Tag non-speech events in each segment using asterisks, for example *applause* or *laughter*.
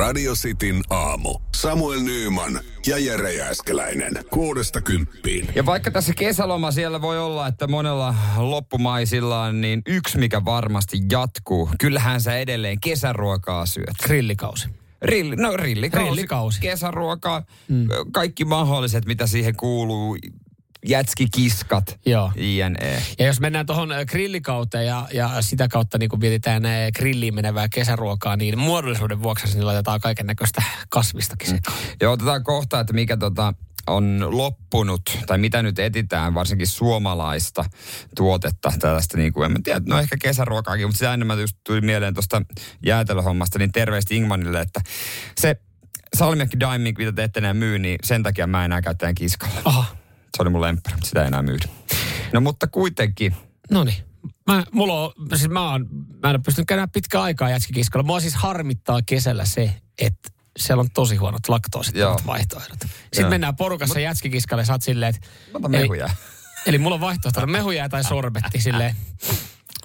Radio Cityn aamu. Samuel Nyyman ja Jere Jääskeläinen. Kuudesta kymppiin. Ja vaikka tässä kesäloma siellä voi olla, että monella loppumaisillaan, niin yksi mikä varmasti jatkuu. Kyllähän sä edelleen kesäruokaa syöt. Grillikausi. Rilli, no rillikausi, Grillikausi. kesäruoka, mm. kaikki mahdolliset, mitä siihen kuuluu, jätskikiskat, Joo. jne. Ja jos mennään tuohon grillikauteen ja, ja sitä kautta niin kun mietitään eh, grilliin menevää kesäruokaa, niin muodollisuuden vuoksi sinne laitetaan kaiken näköistä kasvistakin mm. Ja otetaan kohta, että mikä tota on loppunut, tai mitä nyt etitään, varsinkin suomalaista tuotetta, tällaista niin kuin, en mä tiedä, no ehkä kesäruokaakin, mutta sitä enemmän just tuli mieleen tuosta jäätelöhommasta, niin terveesti Ingmanille, että se salmiakki daimik, mitä te ette enää myy, niin sen takia mä enää käyttäen kiskalla. Aha, Se oli mun lemppari, sitä ei enää myydä. No mutta kuitenkin, no niin. Mä, mulla on, siis mä, oon, mä en ole pystynyt käymään pitkään aikaa jätskikiskalla. Mua siis harmittaa kesällä se, että siellä on tosi huonot laktoosittomat Joo. vaihtoehdot. Sitten Joo. mennään porukassa jätskikiskalle ja sä oot silleen, että... mehuja. Eli mulla on vaihtoehto mehujää tai sorbetti silleen.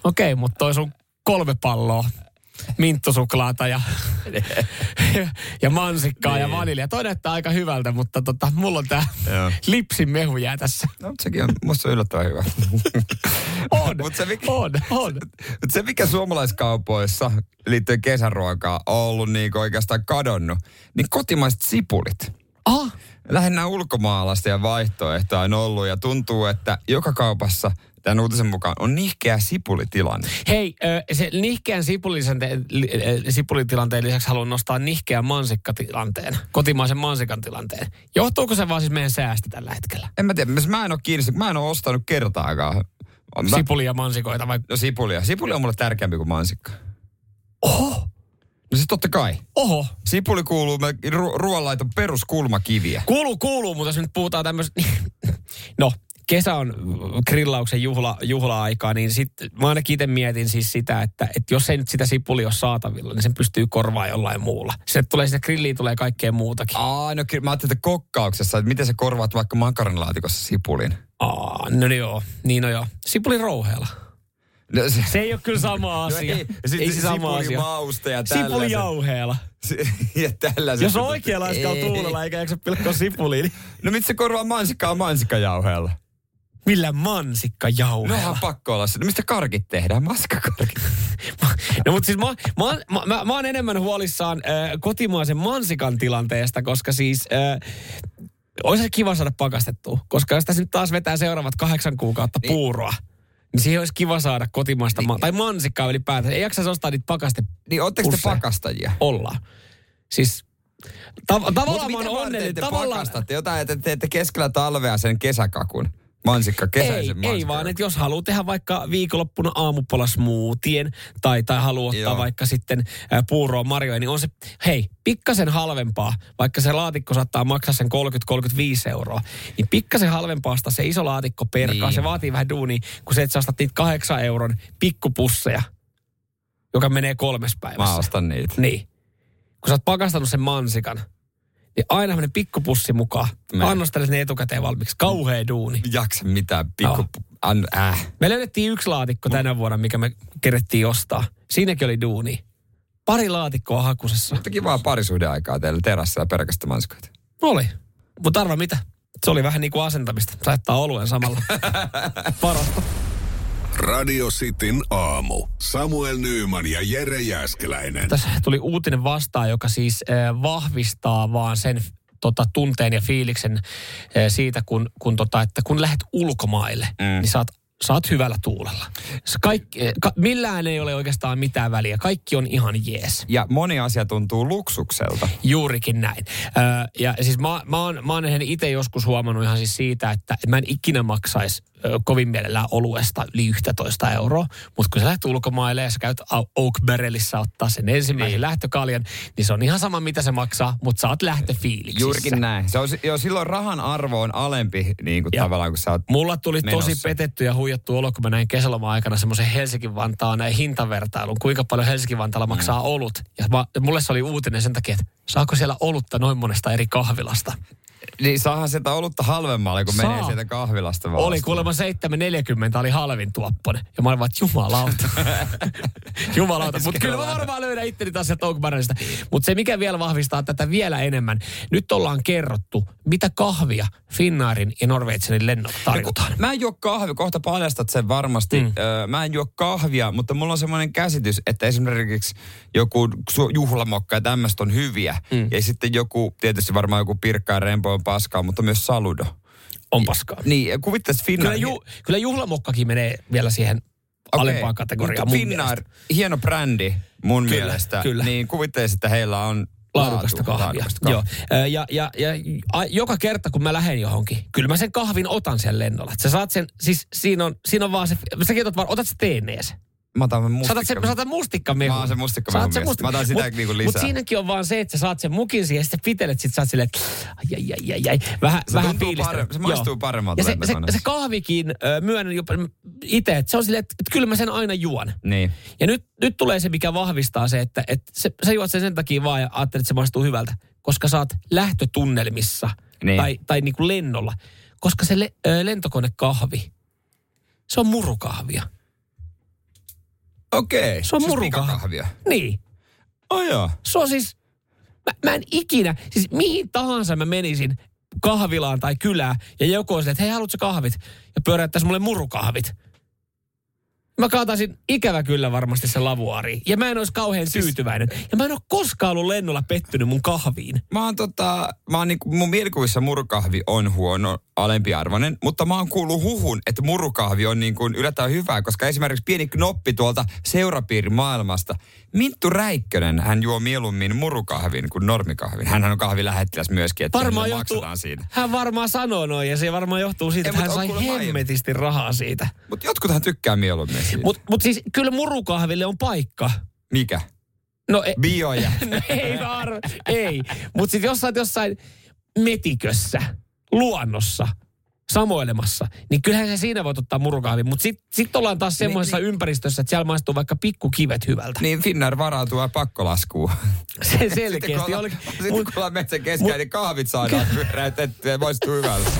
Okei, okay, mutta toi sun kolme palloa. Minttusuklaata ja, ja, *laughs* ja mansikkaa ja Niin. vanilja. Toi näyttää aika hyvältä, mutta tota, mulla on tää *laughs* lipsin mehujää tässä. No, sekin on, musta se on yllättävän hyvä. *laughs* On, Mut se, mikä, on, on. Mut se, mikä suomalaiskaupoissa liittyen kesäruokaan on ollut niin oikeastaan kadonnut, niin kotimaiset sipulit. Ah, Lähinnä ulkomaalaisten ja vaihtoehtoja on ollut ja tuntuu, että joka kaupassa tämän uutisen mukaan on nihkeä sipulitilanne. hei, se nihkeän sipulitilanteen, lisäksi haluan nostaa nihkeän mansikkatilanteen, kotimaisen mansikan tilanteen. Johtuuko se vaan siis meidän säästä tällä hetkellä? En mä tiedä, mä en ole kiinni, mä en ole ostanut kertaakaan. Mä, Sipulia mansikoita vai? no sipulia. Sipuli on mulle tärkeämpi kuin mansikka. Oho, No siis totta kai. oho. Sipuli kuuluu ru- ruoanlaiton peruskulmakiviä. Kuuluu, kuuluu, mutta jos nyt puhutaan tämmöistä... *laughs* No, kesä on grillauksen juhla, juhla-aikaa, niin sit mä ainakin itse mietin siis sitä, että, että jos ei nyt sitä sipuli ole saatavilla, niin sen pystyy korvaamaan jollain muulla. Se tulee sitä grilliin tulee kaikkea muutakin. Aa, no mä ajattelin, että kokkauksessa, että miten sä korvaat vaikka makaronilaatikossa sipulin. Aa, no niin joo, niin no joo. Sipuli rouheella. No, se, Se ei ole kyllä sama *laughs* asia. No ei, sit ei se sama asia. mausta ja Sipuli tällaiset. jauheella. *laughs* ja tällaiset. Jos on oikea laiskalla Ei. tuulella eikä jaksa pilkkoa sipuliin, niin No mitä se korvaa mansikkaa mansikkajauheella? Millä mansikka No jauheella? ihan pakko olla se. No mistä karkit tehdään? Maskakarkit. *laughs* No mutta siis mä, mä, oon- mä, mä, mä oon enemmän huolissaan äh, kotimaisen mansikan tilanteesta, koska siis äh, olisi se kiva saada pakastettua. Koska jos tässä nyt taas vetää seuraavat kahdeksan kuukautta Niin. puuroa, niin siihen olisi kiva saada kotimaista, ma- tai mansikkaa ylipäätään. Ei jaksaisi ostaa niitä pakaste Niin ootteko te pakastajia? olla. Siis tav- tavallaan mä oon onnellinen. te Tavallaan, pakastatte? Jotain, että teette keskellä talvea sen kesäkakun. Mansikka, ei, kesäisen mansikka. ei vaan, että jos haluaa tehdä vaikka viikonloppuna aamupola smoothien tai, tai haluaa ottaa Joo. vaikka sitten puuroa marjoja, niin on se, hei, pikkasen halvempaa, vaikka se laatikko saattaa maksaa sen 30-35 euroa, niin pikkasen halvempaa ostaa se iso laatikko perkaa, Niin. se vaatii vähän duunia, kun se, että sä ostat niitä kahdeksan euron pikkupusseja, joka menee kolmes päivässä. Mä ostan niitä. Niin. Kun sä oot pakastanut sen mansikan, niin aina semmoinen pikkupussi mukaan. Mä- ne etukäteen valmiiksi. Kauhea duuni. Jaksa mitään pikku... Joo. An, äh. Me löydettiin yksi laatikko tänä vuonna, mikä me kerettiin ostaa. Siinäkin oli duuni. Pari laatikkoa hakusessa. Mutta kivaa parisuhdeaikaa teillä terassilla pelkästään mansikoita. Oli. Mutta arva mitä? Se oli vähän niin kuin asentamista. Saattaa oluen samalla. *laughs* Parasta. Radio Cityn aamu. Samuel Nyyman ja Jere Jääskeläinen. Tässä tuli uutinen vastaan, joka siis äh, vahvistaa vaan sen tota, tunteen ja fiiliksen äh, siitä, kun, kun, tota, että kun lähdet ulkomaille, mm. niin saat Saat hyvällä tuulella. Se Kaikki, ka, millään ei ole oikeastaan mitään väliä. Kaikki on ihan jees. Ja moni asia tuntuu luksukselta. Juurikin näin. Öö, ja siis mä, mä oon, mä oon itse joskus huomannut ihan siis siitä, että, että mä en ikinä maksaisi ö, kovin mielellään oluesta yli 11 euroa. Mutta kun sä lähdet ulkomaille ja sä käyt Oak Barrelissa ottaa sen ensimmäisen niin. lähtökaljan, niin se on ihan sama mitä se maksaa, mutta sä oot lähtöfiiliksissä. Juurikin näin. Se on, jo silloin rahan arvo on alempi niin kuin Ja. tavallaan, kun sä oot Mulla tuli menossa. tosi petetty ja huijattu olo, kun mä näin kesäloma-aikana semmoisen Helsinki-Vantaan hintavertailun, kuinka paljon Helsinki-Vantaalla maksaa Mm. olut. Ja mä, mulle se oli uutinen sen takia, että saako siellä olutta noin monesta eri kahvilasta. Niin saahan sieltä olutta halvemmalle, kun Saa. menee sieltä kahvilasta vaan. Oli kuulemma 7,40 oli halvin tuoppone. Ja mä olin vaan, jumalauta. *laughs* jumalauta. Mutta kyllä mä varmaan löydän itteni taas sieltä. Mutta se, mikä vielä vahvistaa tätä vielä enemmän. Nyt ollaan kerrottu, mitä kahvia Finnaarin ja Norwegianin lennolla tarjotaan. Mä en juo kahvia, kohta paljastat sen varmasti. Mm. Öö, mä en juo kahvia, mutta mulla on semmoinen käsitys, että esimerkiksi joku juhlamokka ja tämmöistä on hyviä. Mm. Ja sitten joku, tietysti varmaan joku pirkka ja rempo on paskaa, mutta myös saludo. On paskaa. Niin, kuvittaisi Finnair... Kyllä, ju, kyllä juhlamokkakin menee vielä siihen Okei, alempaan kategoriaan mutta mun Finnair, mielestä. hieno brändi mun Kyllä, mielestä. kyllä. Niin kuvittelisin, että heillä on Laadukasta kahvia. laadukasta Joo. Ö, Ja, ja, ja a, joka kerta, kun mä lähden johonkin, kyllä mä sen kahvin otan sen lennolla. Et Sä saat sen, siis siinä on, siinä on vaan se, säkin otat vaan, otat se teenees. Mä otan Saatat mustikka. sen, sä otat mustikkamehun. Mä oon se mustikkamehun mies. Mä otan sitä niinku lisää. Mutta siinäkin on vaan se, että sä saat sen mukin siihen ja sitten pitelet, sit sä oot silleen, että ai, ai, ai, ai, vähän, Se vähän fiilistä. parem- se maistuu Joo. paremmalta Ja se, se, se, kahvikin ö, myönnän jopa itse, että se on silleen, että, että kyllä mä sen aina juon. Niin. Ja nyt, nyt tulee se, mikä vahvistaa se, että, että se, sä juot sen sen takia vaan ja ajattelet, että se maistuu hyvältä. Koska sä oot lähtötunnelmissa Niin. tai, tai niin kuin lennolla. Koska se le, ö, lentokonekahvi, se on murukahvia. Okei. Se on Siis murukahvia. Niin. Oh joo. Se on siis, mä, mä en ikinä, siis mihin tahansa mä menisin kahvilaan tai kylään ja joku on silleen, että hei, haluatko kahvit? Ja pyöräyttäisi mulle murukahvit. Mä kaataisin ikävä kyllä varmasti sen lavuariin. Ja mä en olisi kauhean tyytyväinen. Ja mä en ole koskaan ollut lennolla pettynyt mun kahviin. Mä oon tota, mä oon niinku, mun mielikuvissa murukahvi on huono, alempiarvoinen, mutta mä oon kuullut huhun, että murukahvi on niin kuin yllättävän hyvää, koska esimerkiksi pieni knoppi tuolta seurapiirin maailmasta, Minttu Räikkönen, hän juo mieluummin murukahvin kuin normikahvin. Hänhän on kahvilähettiläs myöskin, että Varmaan johtuu, siinä. hän varmaan sanoo noin ja se varmaan johtuu siitä, Ei, että hän sai kuulemma aiemmin. hemmetisti rahaa siitä. Mutta jotkuthan tykkää mieluummin siitä. Mutta mut siis kyllä murukahville on paikka. Mikä? No e- Bioja. *laughs* No ei var, ei. Mutta sitten jos sä oot jossain metikössä, luonnossa, samoilemassa, niin kyllähän se siinä voit ottaa murukahvin. Mutta sitten sit ollaan taas semmoisessa niin. ympäristössä, että siellä maistuu vaikka pikkukivet hyvältä. niin Finnair varautuu ja pakkolaskuun. *laughs* Se Sitten selkeästi kun oli. ollaan, sitten kun ollaan metsän keskellä, niin kahvit saadaan *laughs* pyöräytettyä ja maistuu hyvältä.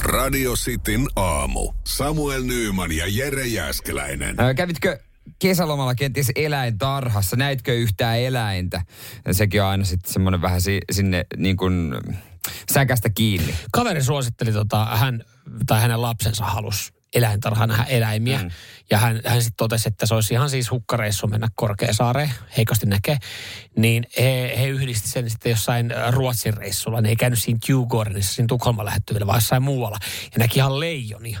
Radio Cityn aamu. Samuel Nyyman ja Jere Jäskeläinen. Ää, Kävitkö kesälomalla kenties eläintarhassa? Näitkö yhtään eläintä? Ja sekin on aina sitten semmoinen vähän si- sinne niin kuin säkästä kiinni. Kaveri suositteli, tota, hän, tai hänen lapsensa halusi eläintarhaan nähdä eläimiä. Mm. Ja hän, hän sitten totesi, että se olisi ihan siis hukkareissu mennä Korkeasaareen, heikosti näkee. Niin he, he yhdisti sen sitten jossain Ruotsin reissulla. Ne ei käynyt siinä Djurgårdenissa, siinä Tukholman lähettyvillä, vaan jossain muualla. Ja näki ihan leijonia.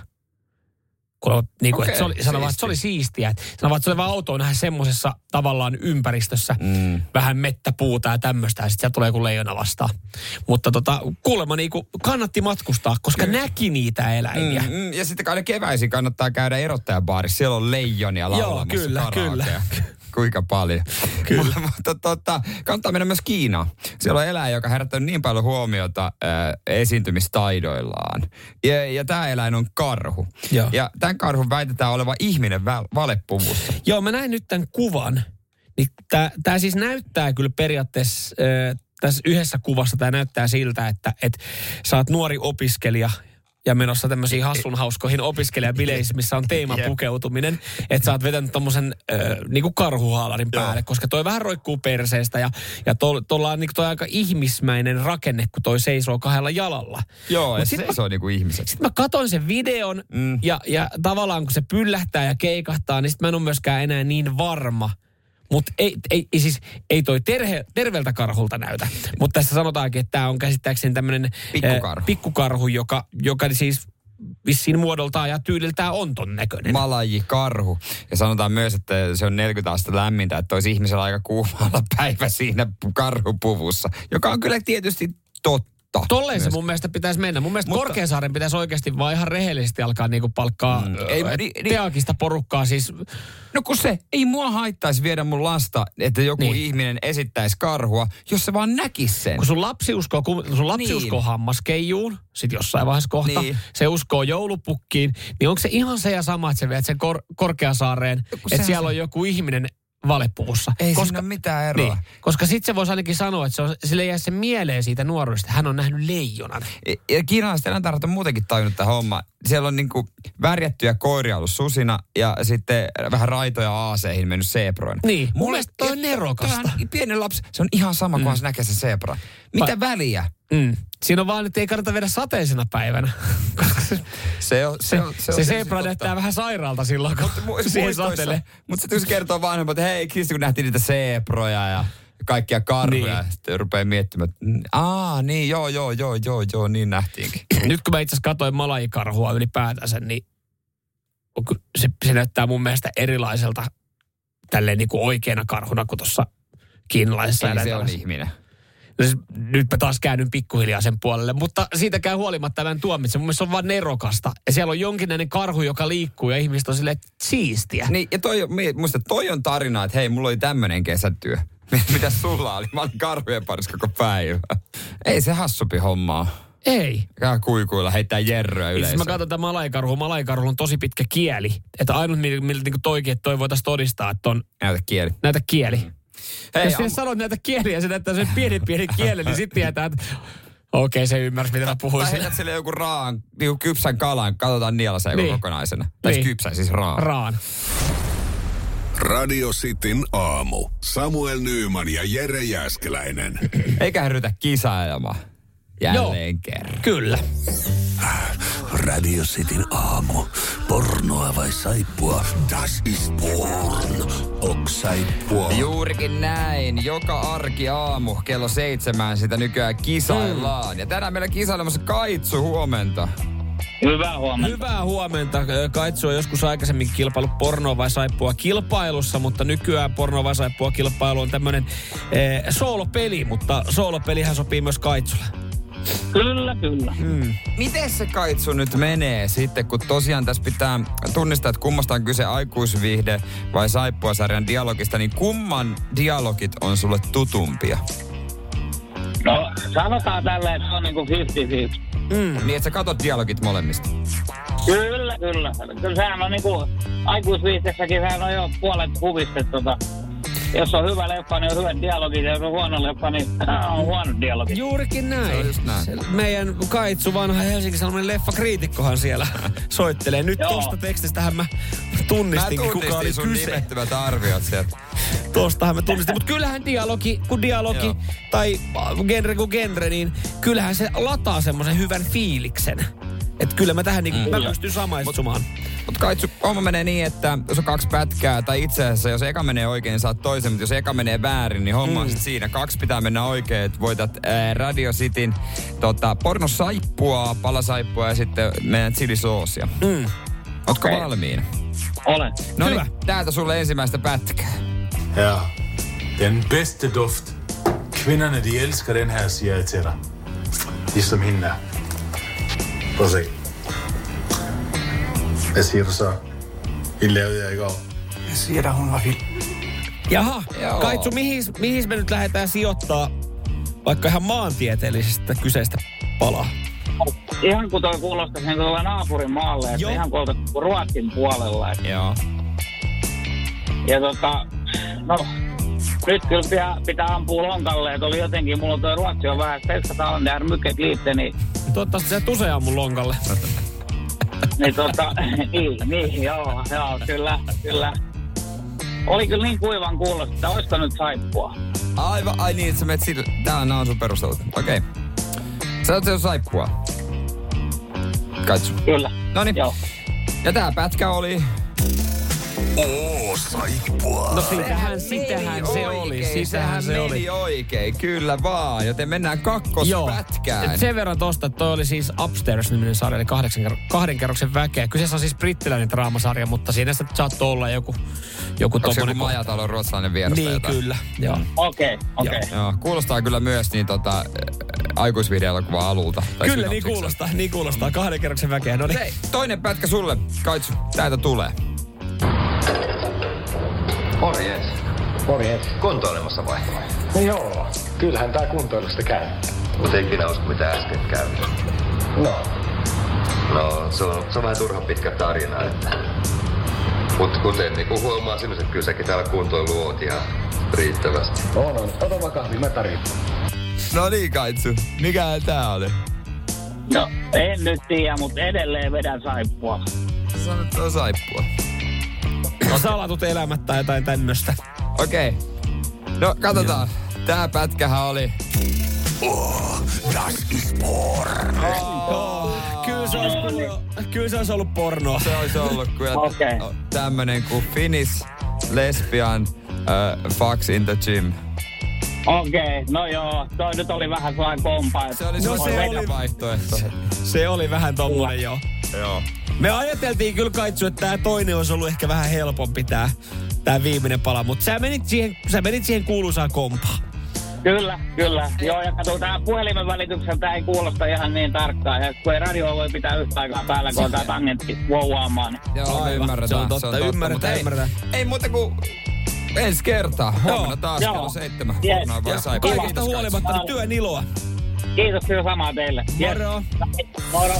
Kun, niin kuin, Okei, että se oli, sanoi, vaan, että se oli siistiä. Että, sanoi, vaan, että se oli vaan outoa nähdä semmoisessa tavallaan ympäristössä Mm. vähän mettäpuuta ja tämmöistä, ja sitten tulee joku leijona vastaan. Mutta tota, kuulemma niinku kannatti matkustaa, koska näki niitä eläimiä. Mm, mm, ja sitten aina keväisin kannattaa käydä erottajabaarissa. Siellä on leijonia laulamassa kyllä, karaokea. kyllä. Kuinka paljon. Kyllä. *laughs* mutta tota, kannattaa mennä myös Kiinaan. Siellä on eläin, joka herättää niin paljon huomiota äh, esiintymistaidoillaan. Ja, ja tämä eläin on karhu. Joo. Ja tämän karhun väitetään olevan ihminen vä- valepuvussa. Joo, mä näin nyt tämän kuvan. Niin tämä siis näyttää kyllä periaatteessa, äh, tässä yhdessä kuvassa tämä näyttää siltä, että et sä oot nuori opiskelija ja menossa tämmöisiin hassun hauskoihin opiskelijabileissä, missä on teema pukeutuminen. Että sä oot vetänyt tommosen äh, niinku karhuhaalarin päälle, Joo. koska toi vähän roikkuu perseestä ja, ja tuolla on niinku toi aika ihmismäinen rakenne, kun toi seisoo kahdella jalalla. Joo, ja Mut se sit se on niinku ihmiset. sitten mä katon sen videon Mm. ja, ja tavallaan kun se pyllähtää ja keikahtaa, niin sitten mä en ole myöskään enää niin varma. Mutta ei, ei, siis, ei toi terhe, terveeltä karhulta näytä. Mutta tässä sanotaankin, että tämä on käsittääkseni tämmöinen Pikkukarhu. pikkukarhu, joka, joka siis vissiin muodoltaan ja tyyliltään on ton näköinen. Malaji karhu. Ja sanotaan myös, että se on 40 astetta lämmintä, että olisi ihmisellä aika kuumalla päivä siinä karhupuvussa. Joka on kyllä tietysti totta. Tolleen se mun mielestä pitäisi mennä. Mun mielestä Mutta- Korkeasaaren pitäisi oikeasti vaan ihan rehellisesti alkaa niinku palkkaa mm. Ei, ei, ni- ni- teakista porukkaa. Siis No kun se, ei mua haittaisi viedä mun lasta, että joku Niin. niin. ihminen esittäisi karhua, jos se vaan näkisi sen. kun sun lapsi uskoo, kun sun lapsi Niin. uskoo hammaskeijuun, sit jossain vaiheessa kohta, Niin. se uskoo joulupukkiin, niin onko se ihan se ja sama, että sä viet sen kor- Korkeasaareen, että sehän siellä se- on joku ihminen valepuvussa. Ei koska, siinä ole mitään eroa. Niin, koska sitten se voisi ainakin sanoa, että se on, sille jää se mieleen siitä nuoruudesta, hän on nähnyt leijonan. Ja kiinalaiset eläintarhat on muutenkin tajunnut tämä homma. Siellä on niinku värjättyjä koiria ollut susina ja sitten vähän raitoja aaseihin mennyt seebroina. Niin, mun mielestä toi on nerokasta. Pienen lapsi, se on ihan sama, mm. kun se näkee se seebra. Mitä Va- väliä? Mm. Siinä on vaan, että ei kannata viedä sateisena päivänä. *laughs* se, se, on, se, on, se, se, se zebra näyttää vähän sairaalta silloin, kun Mut, *laughs* siihen satelee. Mutta sitten kertoo vanhemmat, että hei, Kristi, kun nähtiin niitä zeebroja ja kaikkia karhuja. Niin. Sitten rupeaa miettimään, että aa, niin, joo, joo, joo, joo, joo, niin nähtiinkin. *clears throat* Nyt kun mä itse asiassa katsoin malajikarhua ylipäätänsä, niin se, se näyttää mun mielestä erilaiselta tälleen niin kuin oikeana karhuna kuin tuossa kiinalaisessa Eli se on ihminen. Siis, nyt mä taas käännyn pikkuhiljaa sen puolelle, mutta siitäkään huolimatta tämän tuomitsen. Mun mielestä se on vaan nerokasta. Ja siellä on jonkinlainen karhu, joka liikkuu ja ihmiset on silleen, siistiä. Niin, ja toi, muista, toi on tarina, että hei, mulla oli tämmöinen kesätyö. *laughs* Mitä sulla oli? Mä olin karhujen parissa koko päivä. Ei se hassupi hommaa. Ei. Kää kuikuilla, heittää jerryä yleensä. Mä katson tätä malaikarhua. Malaikarhu on tosi pitkä kieli. Että ainut, millä, millä niin toikin, että toi voitaisiin todistaa, että on... Näytä kieli. Näytä kieli. Hei, Jos am... sanot näitä kieliä, se näyttää sen pieni pieni kielen, niin sitten tietää, että Okei, okay, se ymmärsi, mitä mä puhuin. Tai heität sille joku raan, niin kypsän kalan, katsotaan nielase niin. kokonaisena. Tai niin. kypsän, siis raan. Raan. Radio Cityn aamu. Samuel Nyyman ja Jere Jäskeläinen. Eikä ryhdytä kisailemaan. Jälleen Joo, kerran. Kyllä. Radio Cityn aamu. Pornoa vai saippua? Das is porn. Ok saippua? Juurikin näin. Joka arki aamu kello seitsemään sitä nykyään kisaillaan. Mm. Ja tänään meillä kisailemassa Kaitsu huomenta. Hyvää huomenta. Hyvää huomenta. Kaitsu on joskus aikaisemmin kilpailu porno vai saippua kilpailussa, mutta nykyään porno vai saippua kilpailu on tämmöinen eh, soolopeli, mutta soolopelihän sopii myös Kaitsulle. Kyllä, kyllä. Hmm. Miten se kaitsu nyt menee sitten, kun tosiaan tässä pitää tunnistaa, että kummasta on kyse aikuisviihde vai saippua-sarjan dialogista, niin kumman dialogit on sulle tutumpia? No, sanotaan tälleen, että se on niinku 50-50. Mm. Niin, että sä katot dialogit molemmista? Kyllä, kyllä. Kyllä sehän on niinku, aikuisviihteessäkin sehän on jo puolet huvista, tota, jos on hyvä leffa, niin on hyvät dialogit, ja jos on huono leffa, niin *clears throat* on huono dialogit. Juurikin näin. Se on just näin. Meidän Kaitsu, vanha Helsingin Sanomen leffa-kriitikkohan siellä *laughs* soittelee. Nyt tuosta tekstistähän mä tunnistinkin, mä kuka oli sun kyse. nimettömät arviot sieltä. Tuostahan mä tunnistin. Mutta kyllähän dialogi, kun dialogi, Joo. tai genre kuin genre, niin kyllähän se lataa semmoisen hyvän fiiliksen. Että kyllä mä tähän niinku, mm. mä pystyn samaistumaan. Mutta mut kaitsu, homma menee niin, että jos on kaksi pätkää, tai itse asiassa jos eka menee oikein, saat toisen, mutta jos eka menee väärin, niin homma mm. on siinä. Kaksi pitää mennä oikein, että voitat ää, Radio Cityn tota, pornosaippua, palasaippua ja sitten meidän chilisoosia. Mm. Ootko okay. valmiina? Olen. No niin, täältä sulle ensimmäistä pätkää. Ja, den bästa doft. Kvinnorna de älskar den här säger jag till dig. De som hinner. Prøv Hvad siger du så? I lavede jeg i går. Jeg siger dig, hun var vild. Jaha, Joo. Kaitsu, mihin, mihin me nyt lähdetään sijoittaa vaikka ihan maantieteellisestä kyseistä palaa? Ihan kun toi kuulostaa sen tuolla naapurin maalle, että Joo. ihan tuolta Ruotsin puolella. Että. Joo. Ja tota, no, nyt kyllä pitää, pitää ampua lonkalle, että oli jotenkin, mulla toi Ruotsi on vähän stressataan, där mycket lite, niin... Toivottavasti se tuse ammu lonkalle. niin, tota, *laughs* niin, niin, joo, joo, kyllä, kyllä. Oli kyllä niin kuivan kuulosta, että olisiko nyt saippua. Aivan, ai niin, että sä menet sille. Tää on sun perustelut. Okei. Okay. Sä oot saippua. Katso. Kyllä. No niin. Ja tää pätkä oli Oo, saippua. No sitähän, sitähän se oli. Sitähän se oli. oikein, kyllä vaan. Joten mennään kakkospätkään. Joo. Sen verran tosta, että toi oli siis Upstairs-niminen sarja, eli kahdeksan, kahden kerroksen väkeä. Kyseessä on siis brittiläinen draamasarja, mutta siinä sitten saattoi olla joku, joku Onko tommonen... joku majatalon ruotsalainen vieras? Niin, kyllä. Joo. Okei, okay, okei. Okay. Joo. Kuulostaa kyllä myös niin tota, aikuisvideoelokuva alulta. Tai kyllä, niin kuulostaa, niin kuulostaa. Kahden kerroksen väkeä. No niin. toinen pätkä sulle, Kaitsu. Täältä tulee. Morjes. Morjes. Kuntoilemassa vai? No joo, kyllähän tää kuntoilusta käy. Mutta ei minä usko mitä äsken käy. No. No, se on, se on vähän turha pitkä tarina, että... Mutta kuten niinku huomaa että kyllä säkin täällä kuntoilu oot ihan riittävästi. On, on. Ota vaan kahvi, mä tarjoan. No niin, Kaitsu. Mikä tää oli? No, en nyt tiedä, mutta edelleen vedän saippua. Sä sanoit, että on saippua. No salatut elämät tai jotain tämmöstä. Okei. Okay. No, katsotaan. Tää pätkähän oli... Oh, das ist porn. Oh, kyllä, se olisi ollut, kyllä se olisi ollut pornoa. Se olisi ollut kyllä Okei. okay. tämmönen kuin Finnish Lesbian uh, Fox in the Gym. Okei, okay, no joo, toi nyt oli vähän sellainen kompa. Se oli No sun se toinen oli- vaihtoehto. Se oli vähän tommonen joo. Joo. Me ajateltiin kyllä Kaitsu, että tämä toinen olisi ollut ehkä vähän helpompi tää, tää viimeinen pala, mutta sä menit siihen, sä menit siihen kuuluisaan kompaan. Kyllä, kyllä. Joo, ja kato, tää puhelimen välityksellä tää ei kuulosta ihan niin tarkkaan. Ja kun ei radio voi pitää yhtä aikaa päällä, kun on tää tangentti vouaamaan. niin- Joo, Aivan. ymmärretään. Se on totta, ymmärretään, mutta ei, ymmärretään. Ei muuta kuin ensi kertaa. Huomenna taas Joo. kello seitsemän. Yes. Saippua. kaikesta Kiitos, huolimatta niin työn iloa. Kiitos kyllä samaa teille. Yes. Moro.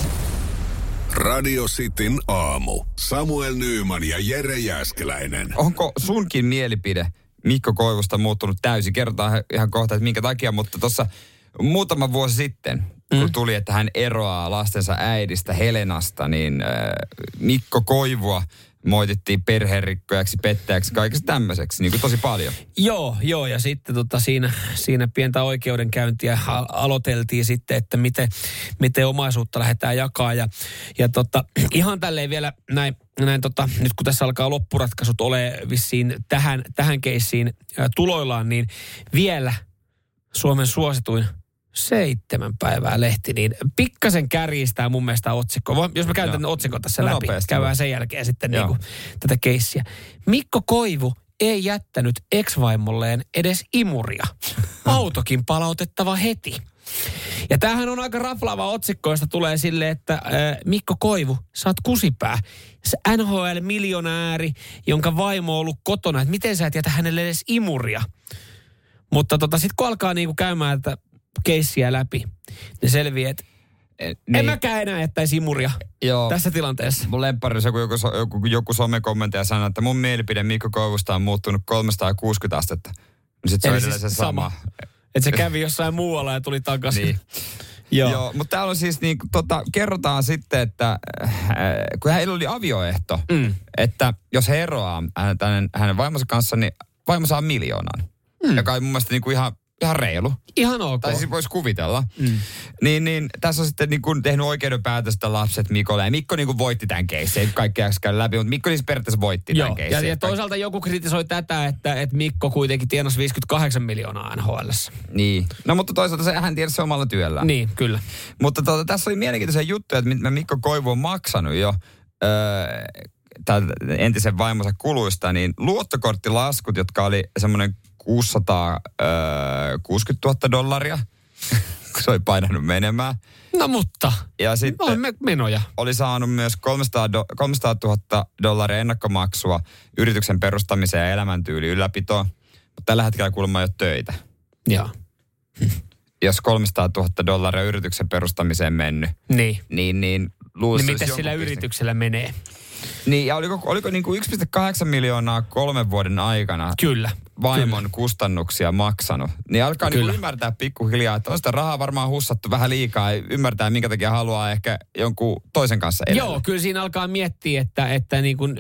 Radio Cityn aamu. Samuel Nyyman ja Jere Jäskeläinen. Onko sunkin mielipide Mikko Koivusta muuttunut täysin? Kerrotaan ihan kohta, että minkä takia, mutta tuossa muutama vuosi sitten, kun Mm. tuli, että hän eroaa lastensa äidistä Helenasta, niin äh, Mikko Koivua moitittiin perherikkojaksi, pettäjäksi, kaikesta tämmöiseksi, niin kuin tosi paljon. Joo, joo, ja sitten tota siinä, siinä pientä oikeudenkäyntiä al- aloiteltiin sitten, että miten, miten omaisuutta lähdetään jakaa. Ja, ja tota, *clears throat* ihan tälleen vielä näin, näin tota, nyt kun tässä alkaa loppuratkaisut ole vissiin tähän, tähän keissiin tuloillaan, niin vielä Suomen suosituin seitsemän päivää lehti, niin pikkasen kärjistää mun mielestä otsikko. Voi- Jos mä käyn Joo. otsikon tässä No läpi, nopeasti käydään sen jälkeen sitten Joo. niin kuin tätä keissiä. Mikko Koivu ei jättänyt ex-vaimolleen edes imuria. *laughs* Autokin palautettava heti. Ja tämähän on aika raflaava otsikko, josta tulee sille, että äh, Mikko Koivu, sä oot kusipää. Se NHL-miljonääri, jonka vaimo on ollut kotona, että miten sä et jätä hänelle edes imuria. Mutta tota, sitten kun alkaa niinku käymään että keissiä läpi, niin selviää, että Niin. niin. en mäkään enää jättäisi imuria Joo. tässä tilanteessa. Mun lemppari on se, joku, so- joku, joku somekommentti sanoo, että mun mielipide Mikko Koivusta on muuttunut 360 astetta. Niin sit se on Eli siis se sama. sama. Että se kävi jossain muualla ja tuli takaisin. Niin. *laughs* Joo. Joo. Mutta täällä on siis niin, tota, kerrotaan sitten, että äh, kun heillä oli avioehto, mm. että jos he eroaa hänen, hänen, hänen vaimonsa kanssa, niin vaimo saa miljoonan. Mm. Joka on mun mielestä niin kuin ihan, ihan reilu. Ihan ok. Tai siis voisi kuvitella. Mm. Niin, niin tässä on sitten niin kuin tehnyt oikeuden päätöstä lapset Mikolle. Ja Mikko niin kuin voitti tämän keissin. Ei kaikkea käy läpi, mutta Mikko siis periaatteessa voitti Joo, tämän ja, keissin. ja toisaalta joku kritisoi tätä, että, että Mikko kuitenkin tienasi 58 miljoonaa nhl Niin. No mutta toisaalta se, hän tiedä se omalla työllä. Niin, kyllä. Mutta tuota, tässä oli mielenkiintoisia juttuja, että mitä Mikko Koivu on maksanut jo öö, entisen vaimonsa kuluista, niin luottokorttilaskut, jotka oli semmoinen 660 000 dollaria, kun *laughs* se oli painanut menemään. No mutta, Ja sitten on me menoja. oli saanut myös 300, do, 300 000 dollaria ennakkomaksua yrityksen perustamiseen ja elämäntyyli ylläpitoon. Mutta tällä hetkellä kuulemma ei ole töitä. Joo. *laughs* Jos 300 000 dollaria yrityksen perustamiseen mennyt, Niin. niin, niin luulisi, Niin olisi sillä yrityksellä menee? Niin, ja oliko, oliko niin kuin 1,8 miljoonaa kolmen vuoden aikana Kyllä. vaimon Kyllä. kustannuksia maksanut? Niin alkaa niin ymmärtää pikkuhiljaa, että on sitä rahaa varmaan hussattu vähän liikaa ja ymmärtää, minkä takia haluaa ehkä jonkun toisen kanssa elää. Joo, kyllä siinä alkaa miettiä, että, että niin kuin,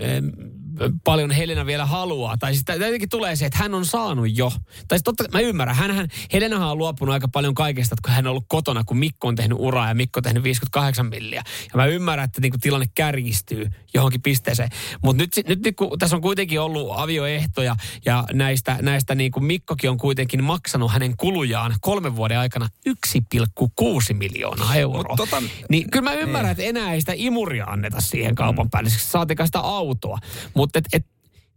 paljon Helena vielä haluaa. Tai siis jotenkin tulee se, että hän on saanut jo. Tai siis totta, mä ymmärrän, hänhän, Helenahan on luopunut aika paljon kaikesta, kun hän on ollut kotona, kun Mikko on tehnyt uraa ja Mikko on tehnyt 58 milliä. Ja mä ymmärrän, että niin kuin tilanne kärjistyy johonkin pisteeseen. Mutta nyt, nyt, kun tässä on kuitenkin ollut avioehtoja ja näistä, näistä niin kuin Mikkokin on kuitenkin maksanut hänen kulujaan kolmen vuoden aikana 1,6 miljoonaa euroa. Mut tota- Niin kyllä mä ymmärrän, että enää ei sitä imuria anneta siihen kaupan päälle, saatika sitä autoa. Mutta et, et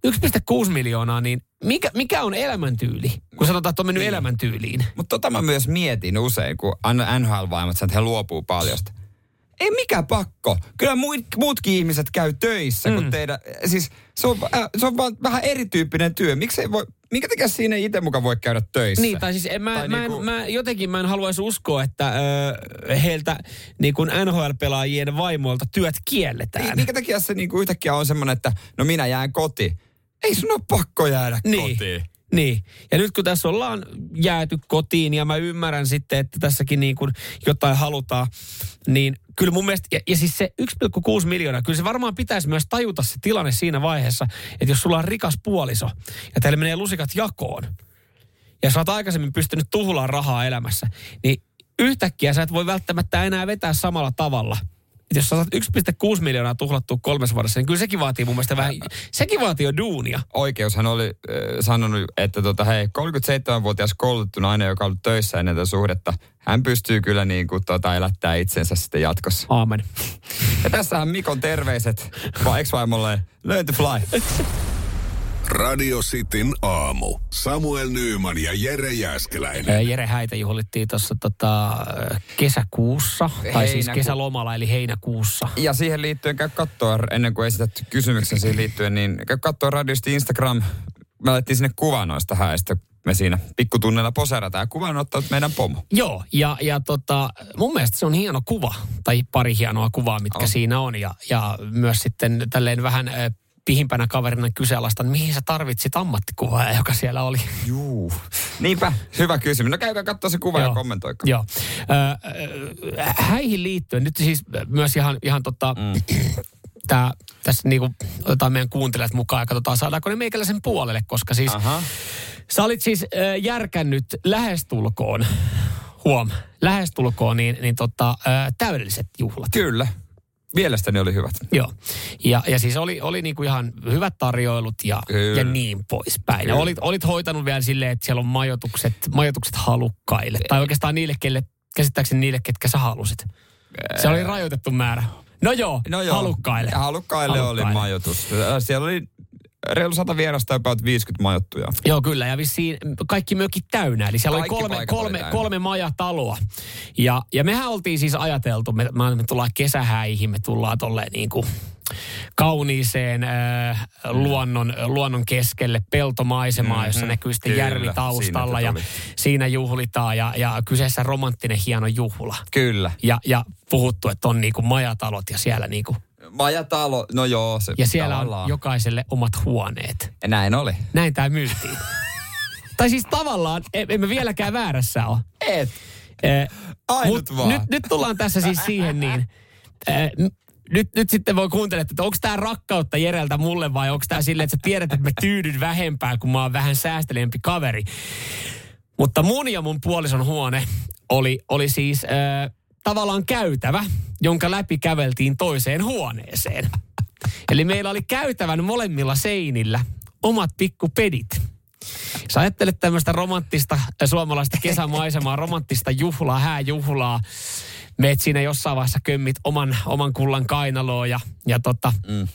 1,6 miljoonaa, niin mikä, mikä on elämäntyyli? Kun sanotaan, että on mennyt elämäntyyliin. Mutta tota mä myös mietin usein, kun NHL-vaimot sanoo, että he luopuu paljosta. Ei mikä pakko. Kyllä muut, muutkin ihmiset käy töissä, mm. kun teidän... Siis se on, äh, se on vaan vähän erityyppinen työ. Miksi ei voi... minkä takia siinä ei itse mukaan voi käydä töissä? Niin, tai siis en, mä, Tai mä, niinku- en, mä, jotenkin mä en haluaisi uskoa, että ö, heiltä niin kuin NHL-pelaajien vaimoilta työt kielletään. Niin, minkä takia se niinku yhtäkkiä on semmoinen, että no minä jään kotiin. Ei sun ole pakko jäädä Niin. kotiin. Niin. Ja nyt kun tässä ollaan jääty kotiin ja mä ymmärrän sitten, että tässäkin niin kuin jotain halutaan, niin kyllä mun mielestä, ja, ja siis se 1,6 miljoonaa, kyllä se varmaan pitäisi myös tajuta se tilanne siinä vaiheessa, että jos sulla on rikas puoliso ja teillä menee lusikat jakoon, ja sä oot aikaisemmin pystynyt tuhlaan rahaa elämässä, niin yhtäkkiä sä et voi välttämättä enää vetää samalla tavalla. Jos saat 1,6 miljoonaa tuhlattua kolmessa vuodessa, niin kyllä sekin vaatii mun mielestä vähän, sekin vaatii jo duunia. Oikeushan oli äh, sanonut, että tota, hei, 37-vuotias koulutettu nainen, joka on ollut töissä ennen tätä suhdetta, hän pystyy kyllä niin kuin, tota, elättää itsensä sitten jatkossa. Aamen. Ja tässähän Mikon terveiset va- ex-vaimolle Learn to fly. *laughs* Radio Cityn aamu. Samuel Nyyman ja Jere Jäskeläinen. Ää, Jere Häitä juhlittiin tuossa tota, kesäkuussa, tai siis Heinäku- kesälomalla eli heinäkuussa. Ja siihen liittyen käy katsoa, ennen kuin esität kysymyksen siihen liittyen, niin käy katsoa radiosti Instagram. Me laitettiin sinne kuva noista häistä. Me siinä pikkutunnella poseerataan ja kuvan on ottanut meidän pomo. Joo, ja, ja tota, mun mielestä se on hieno kuva, tai pari hienoa kuvaa, mitkä On. siinä on. Ja, ja myös sitten tälleen vähän äh, pihimpänä kaverina kyseenalaistan, mihin sä tarvitsit ammattikuvaa, joka siellä oli. Juu. Niinpä, hyvä kysymys. No käykää katsoa se kuva ja kommentoikaa. Joo. Ö, häihin liittyen, nyt siis myös ihan, ihan tota, mm. *clears throat* tää, tässä niinku otetaan meidän kuuntelijat mukaan ja katsotaan, saadaanko ne meikäläisen puolelle, koska siis Aha. sä olit siis ö, järkännyt lähestulkoon, huom, lähestulkoon, niin, niin tota, ö, täydelliset juhlat. Kyllä. Mielestäni oli hyvät. Joo. Ja, ja siis oli, oli niinku ihan hyvät tarjoilut ja, Kyllä. ja niin poispäin. Ja olit, olit hoitanut vielä silleen, että siellä on majoitukset, majoitukset halukkaille. Tai oikeastaan niille, kelle, käsittääkseni niille, ketkä sä halusit. Se oli rajoitettu määrä. No joo, No joo. halukkaille. Ja halukkaille, oli majoitus. Siellä oli reilu sata vierasta ja about 50 majoittuja. Joo, kyllä. Ja vissiin kaikki mökit täynnä. Eli siellä Kaikki oli kolme, paikat oli kolme, kolme majataloa. Ja, ja mehän oltiin siis ajateltu, me, me tullaan kesähäihin, me tullaan tolleen niin kuin kauniiseen äh, luonnon, luonnon keskelle peltomaisemaa, mm-hmm, jossa näkyy sitten kyllä, järvi taustalla ja siinä juhlitaan ja, ja kyseessä romanttinen hieno juhla. Kyllä. Ja, ja puhuttu, että on niinku majatalot ja siellä niinku, Majatalo, no joo. Se ja siellä on tavallaan. jokaiselle omat huoneet. Näin oli. Näin tämä myytiin. *laughs* tai siis tavallaan, e- emme vieläkään väärässä ole. Et. Eh, Ainut vaan. Nyt, nyt tullaan tässä siis siihen niin. eh, nyt, nyt sitten voi kuuntella, että onko tämä rakkautta Jereltä mulle vai onko tämä silleen, että sä tiedät, että mä tyydyn vähempään, kun mä oon vähän säästeliämpi kaveri. Mutta mun ja mun puolison huone oli, oli siis äh, tavallaan käytävä, jonka läpi käveltiin toiseen huoneeseen. Eli meillä oli käytävän molemmilla seinillä omat pikkupedit. Sä ajattelet tämmöistä romanttista äh, suomalaista kesämaisemaa, romanttista juhlaa, hääjuhlaa. Meet siinä jossain vaiheessa kömmit oman, oman kullan kainaloon ja, ja tota, mm.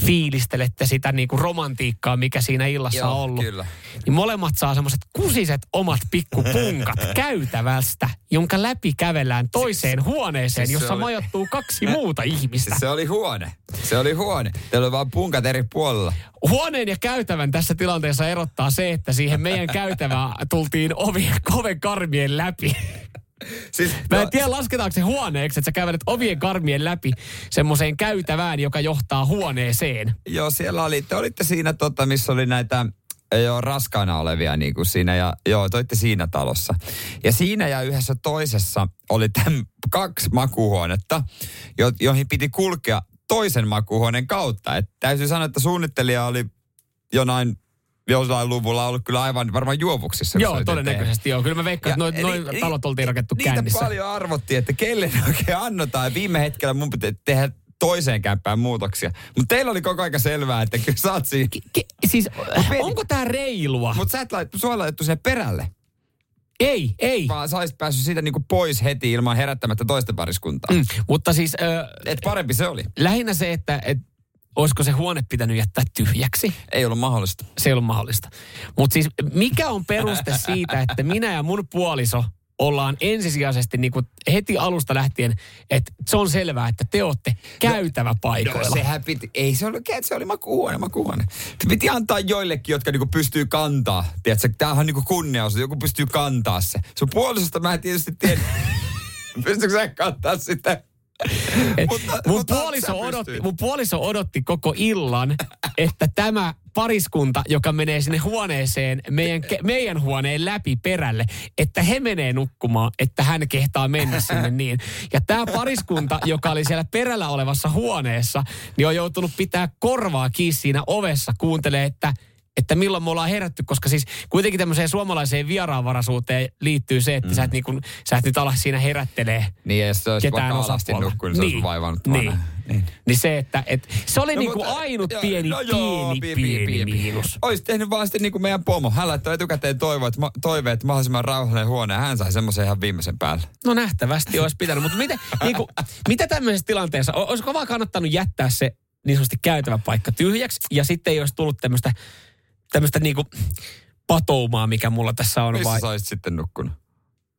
Fiilistelette sitä niinku romantiikkaa, mikä siinä illassa Joo, on ollut. kyllä. Niin molemmat saa semmoiset kusiset omat pikkupunkat *laughs* käytävästä, jonka läpi kävellään toiseen huoneeseen, siis jossa oli- majoittuu kaksi *laughs* muuta ihmistä. Siis se oli huone. Se oli huone. Teillä oli vaan punkat eri puolella. Huoneen ja käytävän tässä tilanteessa erottaa se, että siihen meidän käytävään tultiin ovien koven karmien läpi. Siis, Mä en tiedä, lasketaanko se huoneeksi, että sä kävelet ovien karmien läpi semmoiseen käytävään, joka johtaa huoneeseen. Joo, siellä oli, te olitte siinä, tota, missä oli näitä jo raskaana olevia niin kuin siinä ja joo, te olitte siinä talossa. Ja siinä ja yhdessä toisessa oli täm, kaksi makuuhuonetta, jo, joihin piti kulkea toisen makuuhuoneen kautta. Et täytyy sanoa, että suunnittelija oli jonain jollain luvulla ollut kyllä aivan varmaan juovuksissa. Joo, todennäköisesti joo. Kyllä mä veikkaan, että noin noi ni- talot oltiin rakettu Niitä kännissä. paljon arvottiin, että kelle ne oikein annetaan. Ja viime hetkellä mun pitää tehdä toiseen kämppään muutoksia. Mutta teillä oli koko aika selvää, että kyllä sä oot siinä. Ke, siis, Peti- onko tää reilua? Mutta sä et laitettu, sua laitettu sinne perälle. ei, ei. Vaan sä olisit päässyt siitä niinku pois heti ilman herättämättä toista pariskuntaa. Mm, mutta siis ö, Et parempi se oli. lähinnä se, että et, olisiko se huone pitänyt jättää tyhjäksi. Ei ollut mahdollista. Se ei ollut mahdollista. Mutta siis mikä on peruste siitä, että minä ja mun puoliso ollaan ensisijaisesti niin kuin heti alusta lähtien, että se on selvää, että te olette käytävä paikoilla. No, sehän piti, ei se ollut, se oli makuuhuone, makuuhuone. Se piti antaa joillekin, jotka niinku pystyy kantaa. Tiedätkö, tämähän on niinku kunniaus, joku pystyy kantaa se. Sun puolisosta mä en tietysti tiedä, *laughs* pystyykö sä kantaa sitä Mutta- mun, mutta puoliso odotti, mun puoliso odotti koko illan, että tämä pariskunta, joka menee sinne huoneeseen, meidän, meidän huoneen läpi perälle, että he menee nukkumaan, että hän kehtaa mennä sinne *laughs* niin. Ja tämä pariskunta, joka oli siellä perällä olevassa huoneessa, niin on joutunut pitää korvaa kiinni siinä ovessa, kuuntelee, että että milloin me ollaan herätty, koska siis kuitenkin tämmöiseen suomalaiseen vieraanvaraisuuteen liittyy se, että mm. sä, et niin kun, sä et nyt ala siinä herättelee Niin, ja se olisi ketään vaikka alasti nukkunut, niin se olisi vaivannut niin. Niin. niin se, että et, se oli no, niinku mutta- ainut joo, pieni, no joo, pieni, pieni, pieni, miinus. Olisi tehnyt vaan sitten niin kuin meidän pomo. Hän laittoi etukäteen toiveet, toiveet mahdollisimman rauhallinen huone. Hän sai semmoisen ihan viimeisen päälle. No nähtävästi olisi pitänyt, mutta mitä, *laughs* niinku, mitä tämmöisessä tilanteessa, olisiko vaan kannattanut jättää se niin sanotusti käytävä paikka tyhjäksi ja sitten ei olisi tullut tämmöistä tämmöistä niinku patoumaa, mikä mulla tässä on. Missä vai? sä olisit sitten nukkunut?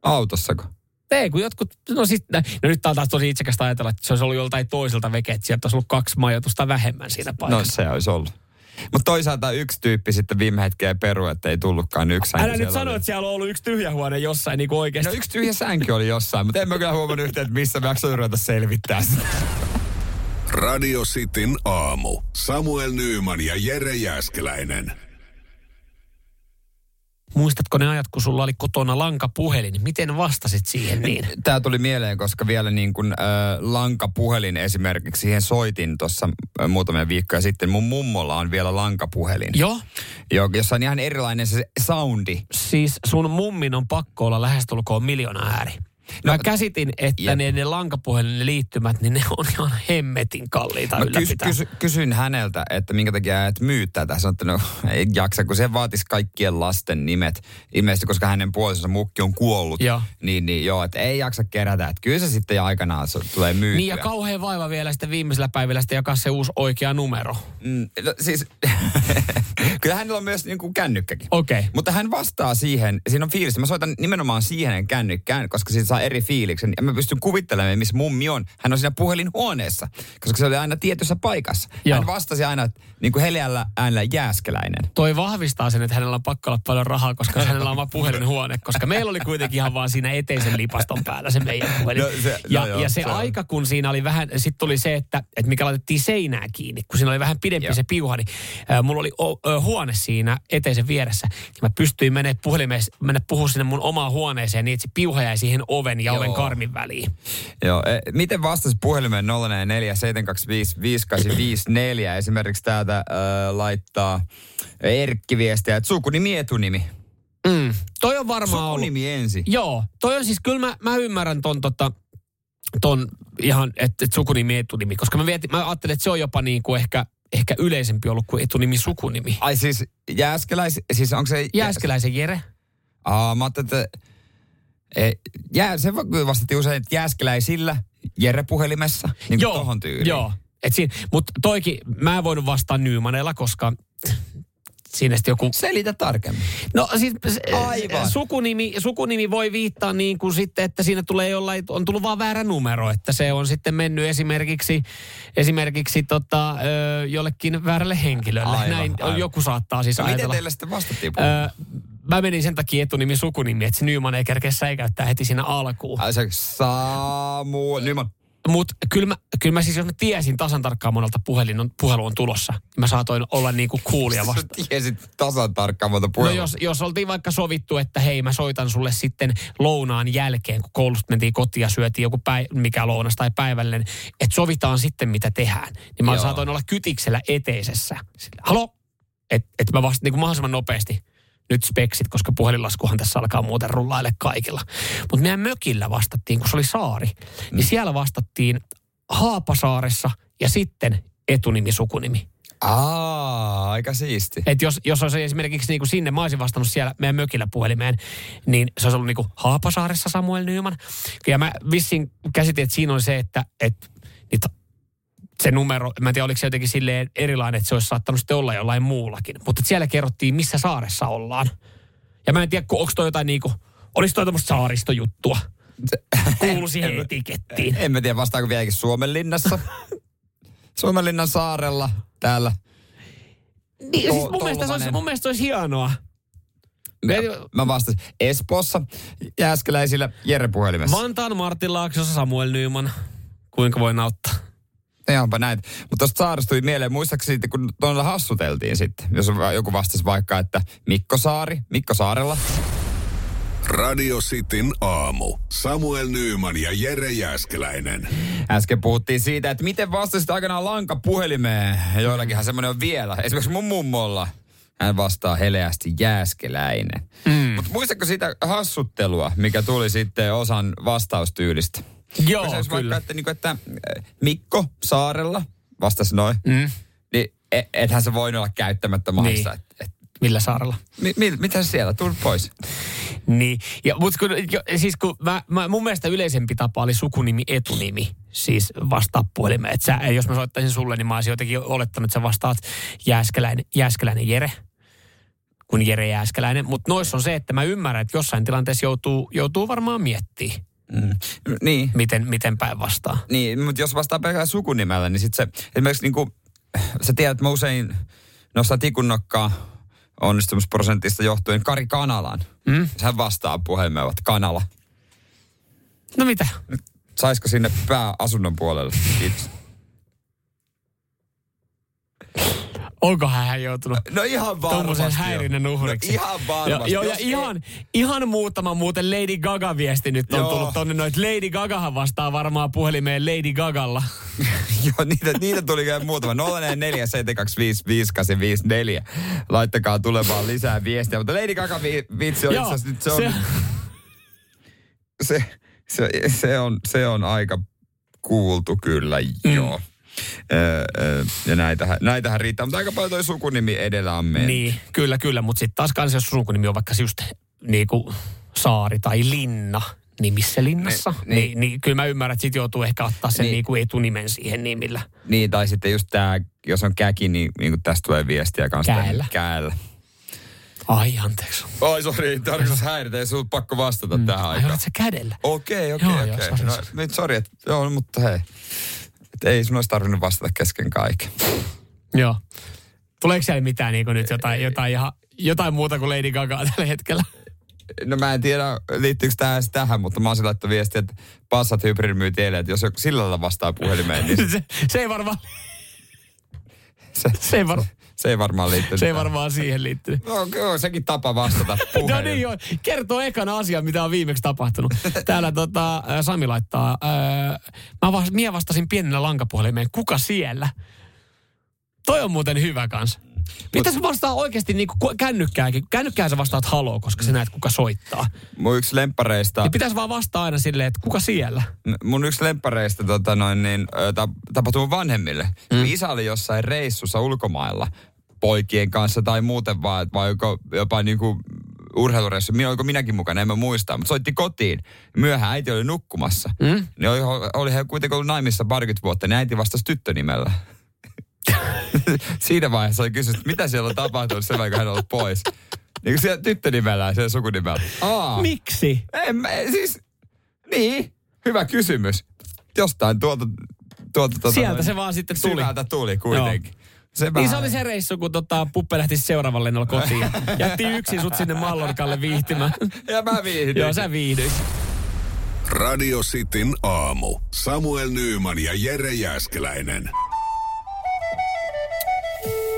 Autossako? Ei, kun jotkut, no sit, no nyt tää on taas tosi itsekästä ajatella, että se olisi ollut joltain toiselta veke, että sieltä olisi ollut kaksi majoitusta vähemmän siinä No paikassa. se olisi ollut. Mutta toisaalta yksi tyyppi sitten viime hetkeen peru, että ei tullutkaan yksi sänky Älä nyt sano, oli. että siellä on ollut yksi tyhjä huone jossain niin oikeasti. No yksi tyhjä sänky oli jossain, mutta en mä kyllä huomannut yhtään, että missä mä jaksoin ruveta selvittää sitä. Radio Cityn aamu. Samuel Nyyman ja Jere Jäskeläinen. Muistatko ne ajat, kun sulla oli kotona lankapuhelin? Miten vastasit siihen niin? *laughs* Tämä tuli mieleen, koska vielä niin kuin, äh, lankapuhelin esimerkiksi, siihen soitin tuossa äh, muutamia viikkoja sitten. Mun mummolla on vielä lankapuhelin, Joo. jo, jossa on ihan erilainen se soundi. Siis sun mummin on pakko olla lähestulkoon miljoona ääri. Mä No, käsitin, että jep. ne, ne lankapuhelin liittymät, niin ne on ihan hemmetin kalliita Mä kys, ylläpitää. kysy, kysyin häneltä, että minkä takia et myy tätä. Sanoin, että no ei jaksa, kun se vaatisi kaikkien lasten nimet. Ilmeisesti, koska hänen puolisonsa mukki on kuollut. Joo. Niin, niin joo, että ei jaksa kerätä. Että kyllä se sitten aikanaan se tulee myytyä. Niin ja kauhean vaiva vielä sitten viimeisellä päivillä sitten jakaa se uusi oikea numero. Mm, no, siis, *laughs* kyllä hänellä on myös niin kuin kännykkäkin. Okei. Okay. Mutta hän vastaa siihen, siinä on fiilis. Mä soitan nimenomaan siihen kännykkään, koska siitä saa eri fiiliksen. Ja mä pystyn kuvittelemaan, missä mummi on. Hän on siinä puhelinhuoneessa, koska se oli aina tietyssä paikassa. Joo. Hän vastasi aina niin kuin heleällä äänellä jääskeläinen. Toi vahvistaa sen, että hänellä on pakko olla paljon rahaa, koska *laughs* hänellä on vaan puhelinhuone. Koska meillä oli kuitenkin ihan vaan siinä eteisen lipaston päällä se meidän puhelin. No se- ja, no joo, ja se, se aika, kun siinä oli vähän, sitten tuli se, että, että mikä laitettiin seinää kiinni, kun siinä oli vähän pidempi Joo. se piuha, niin ää, mulla oli o, ö, huone siinä eteisen vieressä. Ja mä pystyin mennä puhelimeen, mennä puhua sinne mun omaan huoneeseen niin, että se piuha jäi siihen oven ja Joo. oven karmin väliin. Joo, e, miten vastasi puhelimeen 044 725 5854? Esimerkiksi täältä äh, laittaa Erkki viestiä, että sukunimi etunimi. Mm. Toi on varmaan ollut. Sukunimi ensin. Joo, toi on siis, kyllä mä, mä ymmärrän ton, tota, ton ihan, että et sukunimi etunimi, koska mä, vietin, mä ajattelin, että se on jopa niin kuin ehkä, ehkä yleisempi ollut kuin etunimi sukunimi. Ai siis Jääskeläis, siis onko se... Jääskeläisen Jere? Aa, mä ajattelin, että... E, jää, se vastattiin usein, että Jääskeläisillä Jere puhelimessa, niin kuin tohon tyyliin. Joo, et siinä, mutta toikin, mä en voinut vastaa Nymanella, koska siinä sitten joku... Selitä tarkemmin. No siis Aivan. Sukunimi, sukunimi voi viittaa niin kuin sitten, että siinä tulee jollain, on tullut vaan väärä numero, että se on sitten mennyt esimerkiksi, esimerkiksi tota, jollekin väärälle henkilölle. Aivan, Näin aivan. joku saattaa siis No, miten ajatella. teille sitten vastattiin? Ö, mä menin sen takia etunimi sukunimi, että se Nyman ei kerkeä säikäyttää heti siinä alkuun. Ai se Samu... Nyman. Mutta kyllä mä, kyllä mä siis, jos mä tiesin tasan tarkkaan monelta puhelin on, puhelu on tulossa, mä saatoin olla niinku kuulia vasta. Sä tiesit tasan tarkkaan monta No puhelua. jos, jos oltiin vaikka sovittu, että hei mä soitan sulle sitten lounaan jälkeen, kun koulusta mentiin kotiin ja syötiin joku päi, mikä lounas tai päivällinen, että sovitaan sitten mitä tehdään. Niin mä Joo. saatoin olla kytiksellä eteisessä. Sillä, Halo? Että et mä vastaan niin mahdollisimman nopeasti nyt speksit, koska puhelinlaskuhan tässä alkaa muuten rullaille kaikilla. Mutta meidän mökillä vastattiin, kun se oli saari, Mm. niin siellä vastattiin Haapasaaressa ja sitten etunimi, sukunimi. Aa, aika siisti. Että jos, jos olisi esimerkiksi niin kuin sinne, mä olisin vastannut siellä meidän mökillä puhelimeen, niin se olisi ollut niin kuin Haapasaaressa Samuel Nyman. Ja mä vissiin käsitin, että siinä on se, että, että niitä, se numero, mä en tiedä oliko se jotenkin silleen erilainen, että se olisi saattanut sitten olla jollain muullakin. Mutta siellä kerrottiin, missä saaressa ollaan. Ja mä en tiedä, onko toi jotain niin kuin Olis toi tämmöistä saaristojuttua? Kuulu siihen *laughs* etikettiin. En mä tiedä, vastaako vieläkin Suomenlinnassa. *laughs* Suomenlinnan saarella täällä. Niin, To- siis mun, mielestä se olisi, mun mielestä se olisi hienoa. Mä, mä vastasin Espoossa Jääskeläisillä Jere puhelimessa. Vantaan Martin Laaksossa Samuel Nyman. Kuinka voi nauttaa? Ihanpa näin. Mutta tuosta saaresta tuli mieleen, muistaakseni sitten, kun tuolla hassuteltiin sitten, jos joku vastasi vaikka, että Mikko Saari, Mikko Saarella. Radio Cityn aamu. Samuel Nyyman ja Jere Jäskeläinen. Äsken puhuttiin siitä, että miten vastasit aikanaan lankapuhelimeen. Joillakinhan semmoinen on vielä. Esimerkiksi mun mummolla. Hän vastaa heleästi jääskeläinen. Mm. Mutta muistatko sitä hassuttelua, mikä tuli sitten osan vastaustyylistä? Joo, Se olisi kyllä. Vaikka, että, niin kuin, että äh, Mikko Saarella vastasi noin. Mm. Niin e- ethän se voinut olla käyttämättä mahista. Niin. Et, et, Millä saarella? mi, mi, mitä siellä? Tuli pois. Niin, ja, mutta kun, jo, siis kun mä, mä, mun mielestä yleisempi tapa oli sukunimi, etunimi, siis vastaa puhelimeen. Et sä, jos mä soittaisin sulle, niin mä olisin jotenkin olettanut, että sä vastaat Jääskeläinen, Jääskeläinen Jere, kun Jere Jääskeläinen. Mutta noissa on se, että mä ymmärrän, että jossain tilanteessa joutuu, joutuu varmaan miettimään, Mm. Niin. miten, miten päin vastaa. Niin, mutta jos vastaa pelkällä sukunimellä, niin sitten se, esimerkiksi niin kuin, sä tiedät, että mä usein nostan tikunnokkaa onnistumisprosentista johtuen Kari Kanalan. Mm? Hän vastaa puhelimeen, että Kanala. No mitä? Saisiko sinne pääasunnon puolelle? Kiitos. Onko hän joutunut No ihan varmasti. jo. häirinnän uhriksi? No ihan varmasti. Joo, ja Jos ei- ihan, ihan muutama muuten Lady Gaga-viesti nyt on Joo. tullut tonne. Noit Lady Gagahan vastaa varmaan puhelimeen Lady Gagalla. *laughs* Joo, niitä, niitä tuli kyllä muutama. 0447255854. Laittakaa tulemaan lisää viestiä. Mutta Lady Gaga vi, vitsi on itse nyt se on, se- *laughs* se, se, se, on, se on aika kuultu kyllä, Mm. joo. Öö, ja näitähän, näitähän riittää, mutta aika paljon toi sukunimi edellä on mennyt. Niin, kyllä, kyllä. Mutta sitten taas kans, jos sukunimi on vaikka just niinku Saari tai Linna nimissä linnassa, Niin, niin, niin. niin, niin kyllä mä ymmärrän, että sit joutuu ehkä ottaa sen Niin. niin. niinku etunimen siihen nimillä. Niin, tai sitten just tämä, jos on käki, niin, niin kuin tästä tulee viestiä kanssa. Käällä. Käällä. Ai, anteeksi. Oi, sori, tarkoitus häiritä, ei sun pakko vastata mm. tähän Ai, aikaan. olet sä kädellä? Okei, okei, okei. No, nyt sori, että joo, mutta hei. Et ei sun olisi tarvinnut vastata kesken kaiken. Joo. Tuleeko siellä mitään niinku nyt jotain, jotain, ihan, jotain muuta kuin Lady Gaga tällä hetkellä? No mä en tiedä, liittyykö tämä edes tähän, mutta mä oon laittanut viestiä, että Passat Hybrid myy teille, että jos joku sillä lailla vastaa puhelimeen, niin *laughs* se, se ei varmaan, se, se ei, var, se ei varmaan liittynyt. se ei varmaan siihen liittyy. No kyllä, sekin tapa vastata. *laughs* No niin joo, kertoo ekana asia, mitä on viimeksi tapahtunut. Täällä tota, Sami laittaa, mä vast, mie vastasin pienellä lankapuhelimeen, kuka siellä? Toi on muuten hyvä kans. Pitäisi vastaa oikeasti niin kuin kännykkääkin. Kännykkään sä vastaat haloo, koska sä näet kuka soittaa. Mun yksi lemppareista, Niin pitäisi vaan vastaa aina silleen, että kuka siellä? mun yksi lemppareista tota noin, niin, ö, ta, tapahtui mun vanhemmille. Mm. Isä oli jossain reissussa ulkomailla poikien kanssa tai muuten vaan, vai joko, jopa niinku urheilureissu, minä oliko minäkin mukana, en mä muista, mutta soitti kotiin. Myöhään äiti oli nukkumassa. Mm? Niin oli, oli he kuitenkin ollut naimissa parikymmentä vuotta, niin äiti vastasi tyttönimellä. *laughs* Siinä vaiheessa oli kysynyt, mitä siellä on tapahtunut sen vaikka hän on ollut pois. Niin kuin siellä tyttönimellä ja siellä sukunimellä. Aa, Miksi? en mä, siis, niin, hyvä kysymys. Jostain tuolta, tuolta tuota, Sieltä se vaan sitten tuli. Syvältä tuli kuitenkin. Se Niin se oli se reissu, kun tota, Puppe lähti seuraavan lennolla kotiin. ja Jätti yksin sut sinne Mallorcalle viihtymään. Ja mä viihdyin. Joo, sä viihdyit. Radio Cityn aamu. Samuel Nyyman ja Jere Jäskeläinen.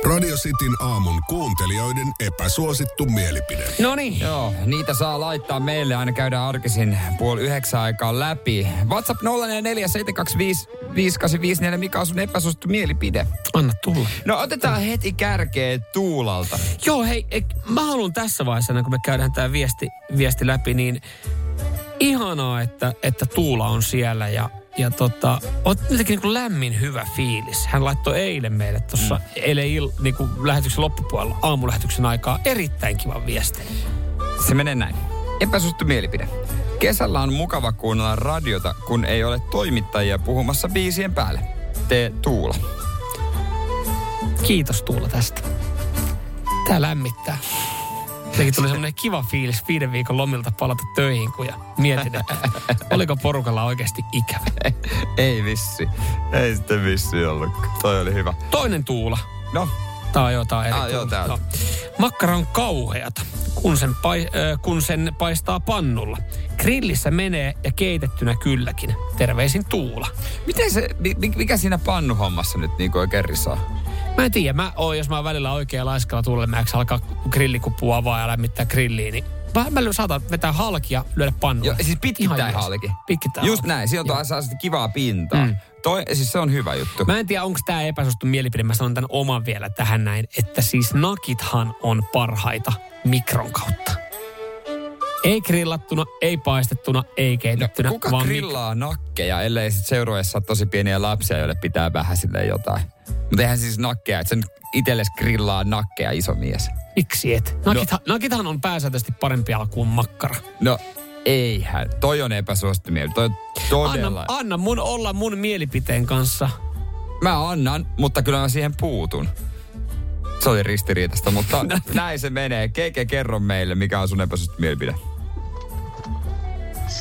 Radio Cityn aamun kuuntelijoiden epäsuosittu mielipide. No niin. Joo, niitä saa laittaa meille. Aina käydään arkisin puoli yhdeksän aikaa läpi. WhatsApp 0447255854. Mikä on sun epäsuosittu mielipide? Anna tulla. No otetaan heti kärkeä Tuulalta. Joo, hei, e, mä haluan tässä vaiheessa, kuin me käydään tämä viesti, viesti läpi, niin ihanaa, että, että Tuula on siellä ja, ja tota, on jotenkin niin kuin lämmin hyvä fiilis. Hän laittoi eilen meille tuossa mm. eilen il, niin kuin lähetyksen loppupuolella, aamulähetyksen aikaa, erittäin kivan viestin. Se menee näin. Epäsuosittu mielipide. Kesällä on mukava kuunnella radiota, kun ei ole toimittajia puhumassa biisien päälle. Tee Tuula. Kiitos Tuula tästä. Tää lämmittää. Sekin tuli semmoinen kiva fiilis viiden viikon lomilta palata töihin, kun ja mietin, että oliko porukalla oikeasti ikävä. Ei vissi. Ei sitten vissi ollutkaan. Toi oli hyvä. Toinen tuula. No, Tää on jo, tää on eri Ah, joo, tuula. täältä. Makkara on kauheata, kun sen, pai, äh, kun sen paistaa pannulla. Grillissä menee ja keitettynä kylläkin. Terveisin Tuula. miten se, mi- mi- mikä siinä pannuhommassa nyt niin oikein risaa? Mä en tiedä, mä oon, jos mä oon välillä oikein laiskalla tuulle, mä alkaa grillikupua avaa ja lämmittää grilliin, niin mä, mä saatan vetää halki ja lyödä pannulla. Joo, siis pitkittäin halki. Pitkittäin Just halki. näin, siinä on saa kivaa pintaa. Mm. Toi, siis se on hyvä juttu. Mä en tiedä, onko tämä epäsuosittu mielipide. Mä sanon tämän oman vielä tähän näin, että siis nakithan on parhaita mikron kautta. Ei grillattuna, ei paistettuna, ei keitettynä. No, Kuka vaan mik- grillaa nakkeja, ellei sit seurueessa tosi pieniä lapsia, joille pitää vähän silleen jotain. Mutta eihän siis nakkeja, että sen itelles grillaa nakkeja iso mies. Miksi et? Nakithan, no. nakithan on pääsääntöisesti parempi alkuun makkara. No eihän. Toi on epäsuosittu. Toi on todella. Anna, anna mun olla mun mielipiteen kanssa. Mä annan, mutta kyllä mä siihen puutun. Se oli ristiriitasta, mutta *laughs* näin se menee. Keke, kerro meille, mikä on sun epäsuosittu mielipide.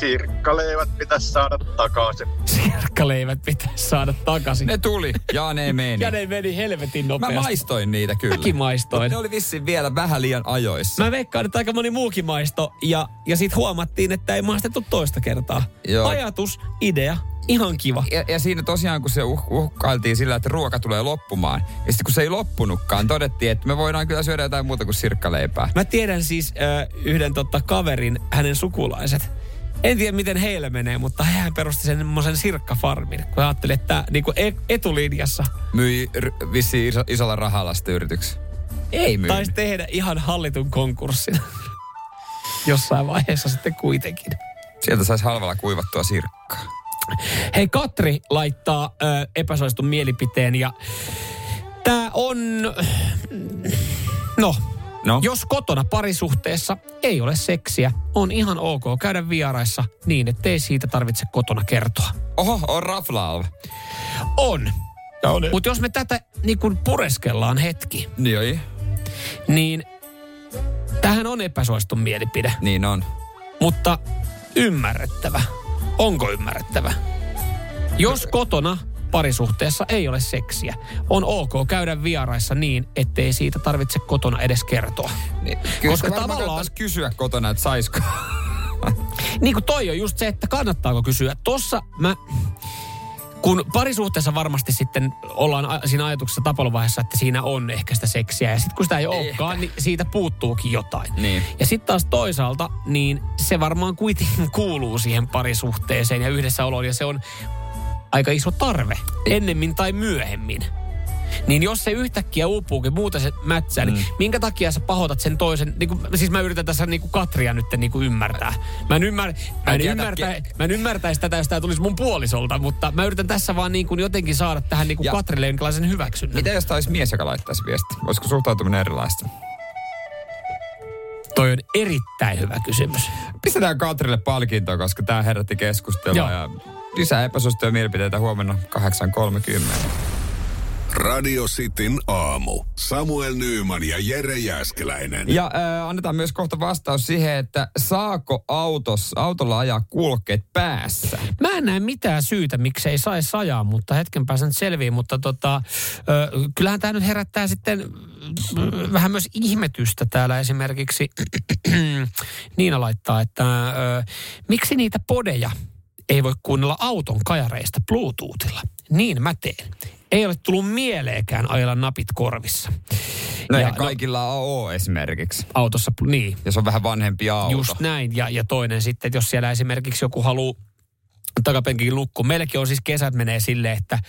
Sirkkaleivät pitäisi saada takaisin. Sirkkaleivät pitäisi saada takaisin. Ne tuli ja ne meni. *laughs* ja ne meni helvetin Mä nopeasti. maistoin niitä kyllä. Mäkin maistoin. Mut Ne oli vissiin vielä vähän liian ajoissa. Mä veikkaan, että aika moni muukin maisto ja, ja sitten huomattiin, että ei maistettu toista kertaa. Joo. Ajatus, idea, ihan kiva. Ja, ja siinä tosiaan, kun se uh, uhkailtiin sillä, että ruoka tulee loppumaan. Ja sitten kun se ei loppunutkaan, todettiin, että me voidaan kyllä syödä jotain muuta kuin sirkkaleipää. Mä tiedän siis äh, yhden totta kaverin, hänen sukulaiset. En tiedä, miten heillä menee, mutta hän perusti sen semmoisen sirkkafarmin, kun ajatteli, että niinku e- etulinjassa Myi r- vissiin iso, isolla rahalla sitä yrityksen. Ei myy. taisi tehdä ihan hallitun konkurssin. *laughs* Jossain vaiheessa sitten kuitenkin. Sieltä saisi halvalla kuivattua sirkkaa. Hei, Katri laittaa ö, epäsuositun mielipiteen ja tämä on... No, No, jos kotona parisuhteessa ei ole seksiä, on ihan ok käydä vieraissa niin, ettei siitä tarvitse kotona kertoa. oho, on raflaava. On. Mutta jos me tätä niin kun pureskellaan hetki, Niin, oi. niin tähän on epäsuosittu mielipide, niin on. mutta ymmärrettävä. Onko ymmärrettävä? Jos kotona parisuhteessa ei ole seksiä, on ok käydä vieraissa niin, ettei siitä tarvitse kotona edes kertoa. Niin, Koska kyllä varmaan tavallaan- kysyä kotona, että saisiko. *laughs* Niin kuin toi on just se, että kannattaako kysyä. Tossa mä, kun parisuhteessa varmasti sitten ollaan siinä ajatuksessa tapeluvaiheessa, että siinä on ehkä sitä seksiä. Ja sitten kun sitä ei olekaan, niin siitä puuttuukin jotain. Niin. Ja sitten taas toisaalta, niin se varmaan kuitenkin *laughs* kuuluu siihen parisuhteeseen ja yhdessäoloon. Ja se on aika iso tarve, ennemmin tai myöhemmin. Niin jos se yhtäkkiä uupuukin, muuta se mätsää, niin minkä takia sä pahoitat sen toisen, niin kuin, siis mä yritän tässä niin kuin Katria nyt niin kuin ymmärtää. Mä en, ymmär, mä en, ymmärtä, mä en ymmärtäisi tätä, jos tämä tulisi mun puolisolta, mutta mä yritän tässä vaan niin kuin jotenkin saada tähän niin kuin Ja- Katrille jonkinlaisen hyväksynnän. Mitä jos tämä olisi mies, joka laittaisi viesti? Olisiko suhtautuminen erilaista? Toi on erittäin hyvä kysymys. Pistetään Katrille palkintoa, koska tämä herätti keskustelua. Joo. Ja lisää epäsuosittuja mielipiteitä huomenna 8.30. Radio Cityn aamu. Samuel Nyyman ja Jere Jäskeläinen. Ja äh, annetaan myös kohta vastaus siihen, että saako autos, autolla ajaa kulkeet päässä? Mä en näe mitään syytä, miksei saisi ajaa, mutta hetken pääsen nyt selviin. Mutta tota, ö, kyllähän tämä nyt herättää sitten ö, vähän myös ihmetystä täällä esimerkiksi. *clears throat* Niina laittaa, että ö, miksi niitä podeja ei voi kuunnella auton kajareista Bluetoothilla? Niin mä teen. Ei ole tullut mieleekään ajella napit korvissa. No Ja ja kaikilla ole esimerkiksi. Autossa, niin. Jos on vähän vanhempi auto. Just näin. Ja, ja toinen sitten, että jos siellä esimerkiksi joku haluaa takapenkin lukko. Meilläkin on siis kesät menee silleen, että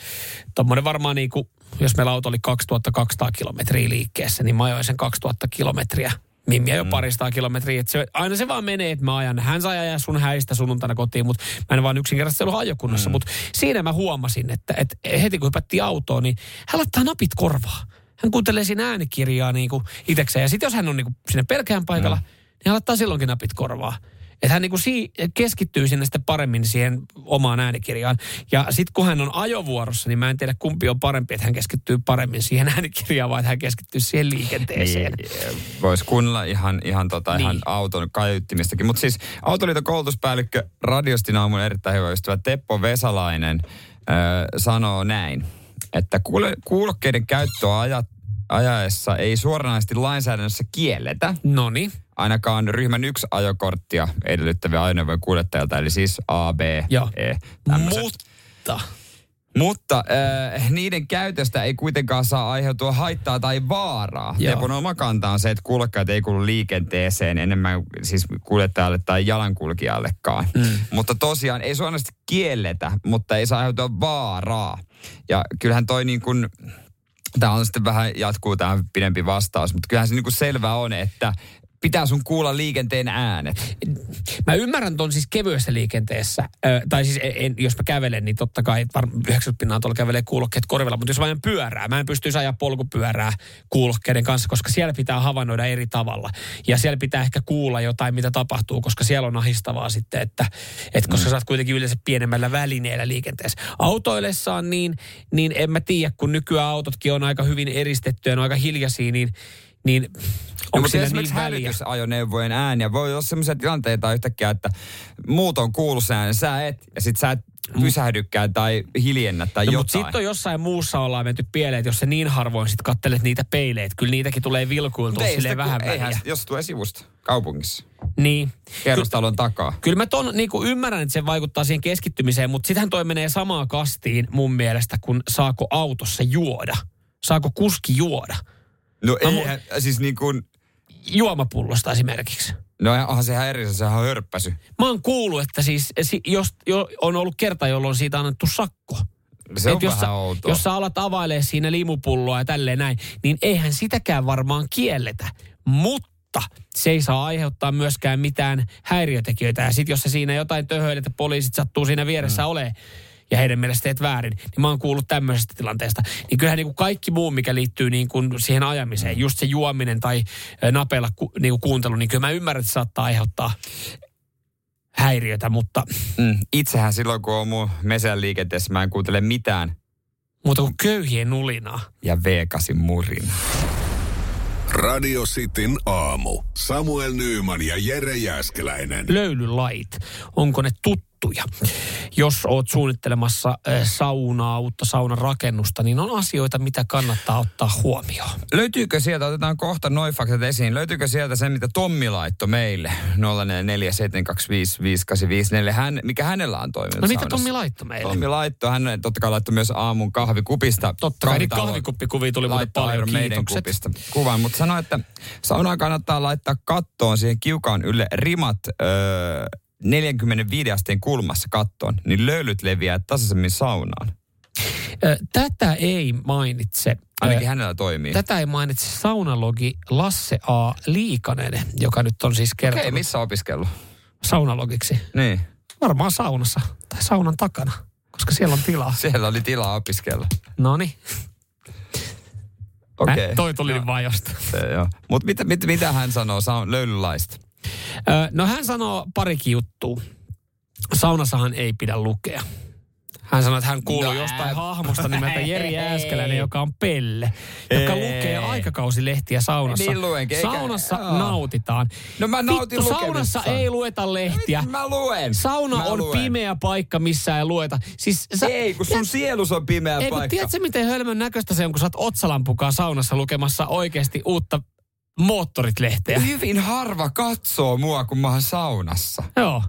tuommoinen varmaan niin kuin, jos meillä auto oli 2200 kilometriä liikkeessä, niin mä ajoin sen 2000 kilometriä. Mimmiä jo paristaa kilometriä. Että se, aina se vaan menee, että mä ajan. Hän saa ajaa sun häistä sunnuntaina kotiin, mutta mä en vaan yksinkertaisesti ollut ajokunnassa. Mm. Mutta siinä mä huomasin, että, että heti kun hypättiin autoon, niin hän laittaa napit korvaa. Hän kuuntelee siinä äänikirjaa niin kuin itsekseen. Ja sitten jos hän on niin kuin siinä pelkään paikalla, mm. niin hän laittaa silloinkin napit korvaa. Että hän niinku si- keskittyy sinne sitten paremmin siihen omaan äänikirjaan. Ja sitten kun hän on ajovuorossa, niin mä en tiedä kumpi on parempi, että hän keskittyy paremmin siihen äänikirjaan, vai että hän keskittyy siihen liikenteeseen. Niin, Voisi kuunnella ihan, ihan, tota, Niin. ihan auton kaiuttimistakin. Mutta siis Autoliiton koulutuspäällikkö Radiostin aamun erittäin hyvä ystävä Teppo Vesalainen äh, sanoo näin, että kuule, kuulokkeiden käyttöä ajat, ajaessa ei suoranaisesti lainsäädännössä kielletä, No niin. ainakaan ryhmän yksi ajokorttia edellyttäviä ajoneuvojen kuljettajilta, eli siis A, B, Joo. E. tämmöiset. Mutta Mutta äh, niiden käytöstä ei kuitenkaan saa aiheutua haittaa tai vaaraa. Tepon oma kanta on se, että kulkekajat ei kuulu liikenteeseen enemmän siis kuljettajalle tai jalankulkijallekaan. Mm. Mutta tosiaan ei suoranaisesti kielletä, mutta ei saa aiheutua vaaraa. Ja kyllähän toi niin kuin, tämä on sitten vähän jatkuu tämä pidempi vastaus, mutta kyllähän se niin kuin selvä on, että pitää sun kuulla liikenteen äänet. Mä ymmärrän ton siis kevyessä liikenteessä. Ö, tai siis en, jos mä kävelen, niin totta kai var, 90 pinnaa tuolla kävelee kuulokkeet korvilla. Mutta jos mä ajan pyörää, mä en pystyisi ajaa polkupyörää kuulokkeiden kanssa, koska siellä pitää havainnoida eri tavalla. Ja siellä pitää ehkä kuulla jotain, mitä tapahtuu, koska siellä on ahistavaa sitten, että, että koska mm. sä oot kuitenkin yleensä pienemmällä välineellä liikenteessä. Autoillessaan niin, niin en mä tiedä, kun nykyään autotkin on aika hyvin eristettyjä, ne on aika hiljaisia, niin niin No, onko mutta esimerkiksi niin hälytysajoneuvojen ääniä voi olla sellaisia tilanteita yhtäkkiä, että muut on kuullut sen äänen, sä et, ja sit sä et pysähdykään tai hiljennä tai No, mutta jotain. sitten on jossain muussa ollaan menty pieleen, että jos sä niin harvoin sit kattelet niitä peileitä, kyllä niitäkin tulee vilkuiltua silleen vähän eihän, jos tulee sivusta kaupungissa, Niin. kerrostalon takaa. Kyllä mä ton niin ymmärrän, että se vaikuttaa siihen keskittymiseen, mutta sitähän toi menee samaan kastiin mun mielestä, kun saako autossa juoda. Saako kuski juoda? No Mä mu- eihän, siis niin kuin, Juomapullosta esimerkiksi. no onhan sehän eri, sehän on hörppäsy. Mä oon kuullut, että siis si- jos jo, on ollut kerta, jolloin on siitä annettu sakko. Se on Et jos sä, outoa. Jos sä alat availee siinä limupulloa ja tälleen näin, niin eihän sitäkään varmaan kielletä. Mutta se ei saa aiheuttaa myöskään mitään häiriötekijöitä. Ja sitten jos sä siinä jotain töhöilet, että poliisit sattuu siinä vieressä mm. olemaan, ja heidän mielestä teet väärin, niin mä oon kuullut tämmöisestä tilanteesta. Niin kyllähän niin kuin kaikki muu, mikä liittyy niin kuin siihen ajamiseen, just se juominen tai napeilla ku, niin kuin kuuntelu, niin kyllä mä ymmärrän, että se saattaa aiheuttaa häiriötä, mutta Mm. Itsehän silloin, kun on mun mesän liikenteessä, mä en kuuntele mitään muuta kuin köyhien nulinaa. ja V8 murina. Radio Cityn aamu. Samuel Nyyman ja Jere Jäskeläinen. löylylait, onko ne tuttuja? Jos oot suunnittelemassa äh, saunaa, uutta saunan rakennusta, niin on asioita, mitä kannattaa ottaa huomioon. Löytyykö sieltä, otetaan kohta noin faktat esiin, löytyykö sieltä se, mitä Tommi laittoi meille, 0447255854, hän, mikä hänellä on toiminut No mitä saunassa? Tommi laittoi meille? Tommi laittoi, hän totta kai laittoi myös aamun kahvikupista. Totta kai kahvitalo- kahvikuppikuvia tuli muuten paljon, kiitokset. kupista kuvan, mutta sanoi, että saunaan kannattaa laittaa kattoon siihen kiukaan ylle rimat öö, 45 asteen kulmassa kattoon, niin löylyt leviää tasaisemmin saunaan. Tätä ei mainitse. Ainakin hänellä toimii. Tätä ei mainitse saunalogi Lasse A. Liikanen, joka nyt on siis Okei, kertonut missä opiskellut? saunalogiksi. Niin, Varmaan saunassa tai saunan takana, koska siellä on tilaa. *laughs* siellä oli tilaa opiskella. No niin, Okei. toi tuli nyt vaan jostain. Mutta mitä, mitä, mitä hän sanoo sa- löylylaista? No hän sanoo parikin juttua. Saunassahan ei pidä lukea. Hän sanoi, että hän kuuluu No, jostain ää- hahmosta nimeltä *laughs* Jeri Ääskeläinen, joka on Pelle, joka Ei. lukee aikakausilehtiä saunassa. Niin luenkin, eikä- Saunassa joo. nautitaan. No mä nautin Vittu, saunassa ei lueta lehtiä. Mä luen. Sauna Mä on luen. pimeä paikka, missä ei lueta. Siis sä, Ei, kun sun sielus on pimeä ei, paikka. tiedätkö, miten hölmön näköistä se on, kun sä oot otsalampukaa saunassa lukemassa oikeasti uutta moottorit-lehteä. Hyvin harva katsoo mua, kun mä oon saunassa. Joo.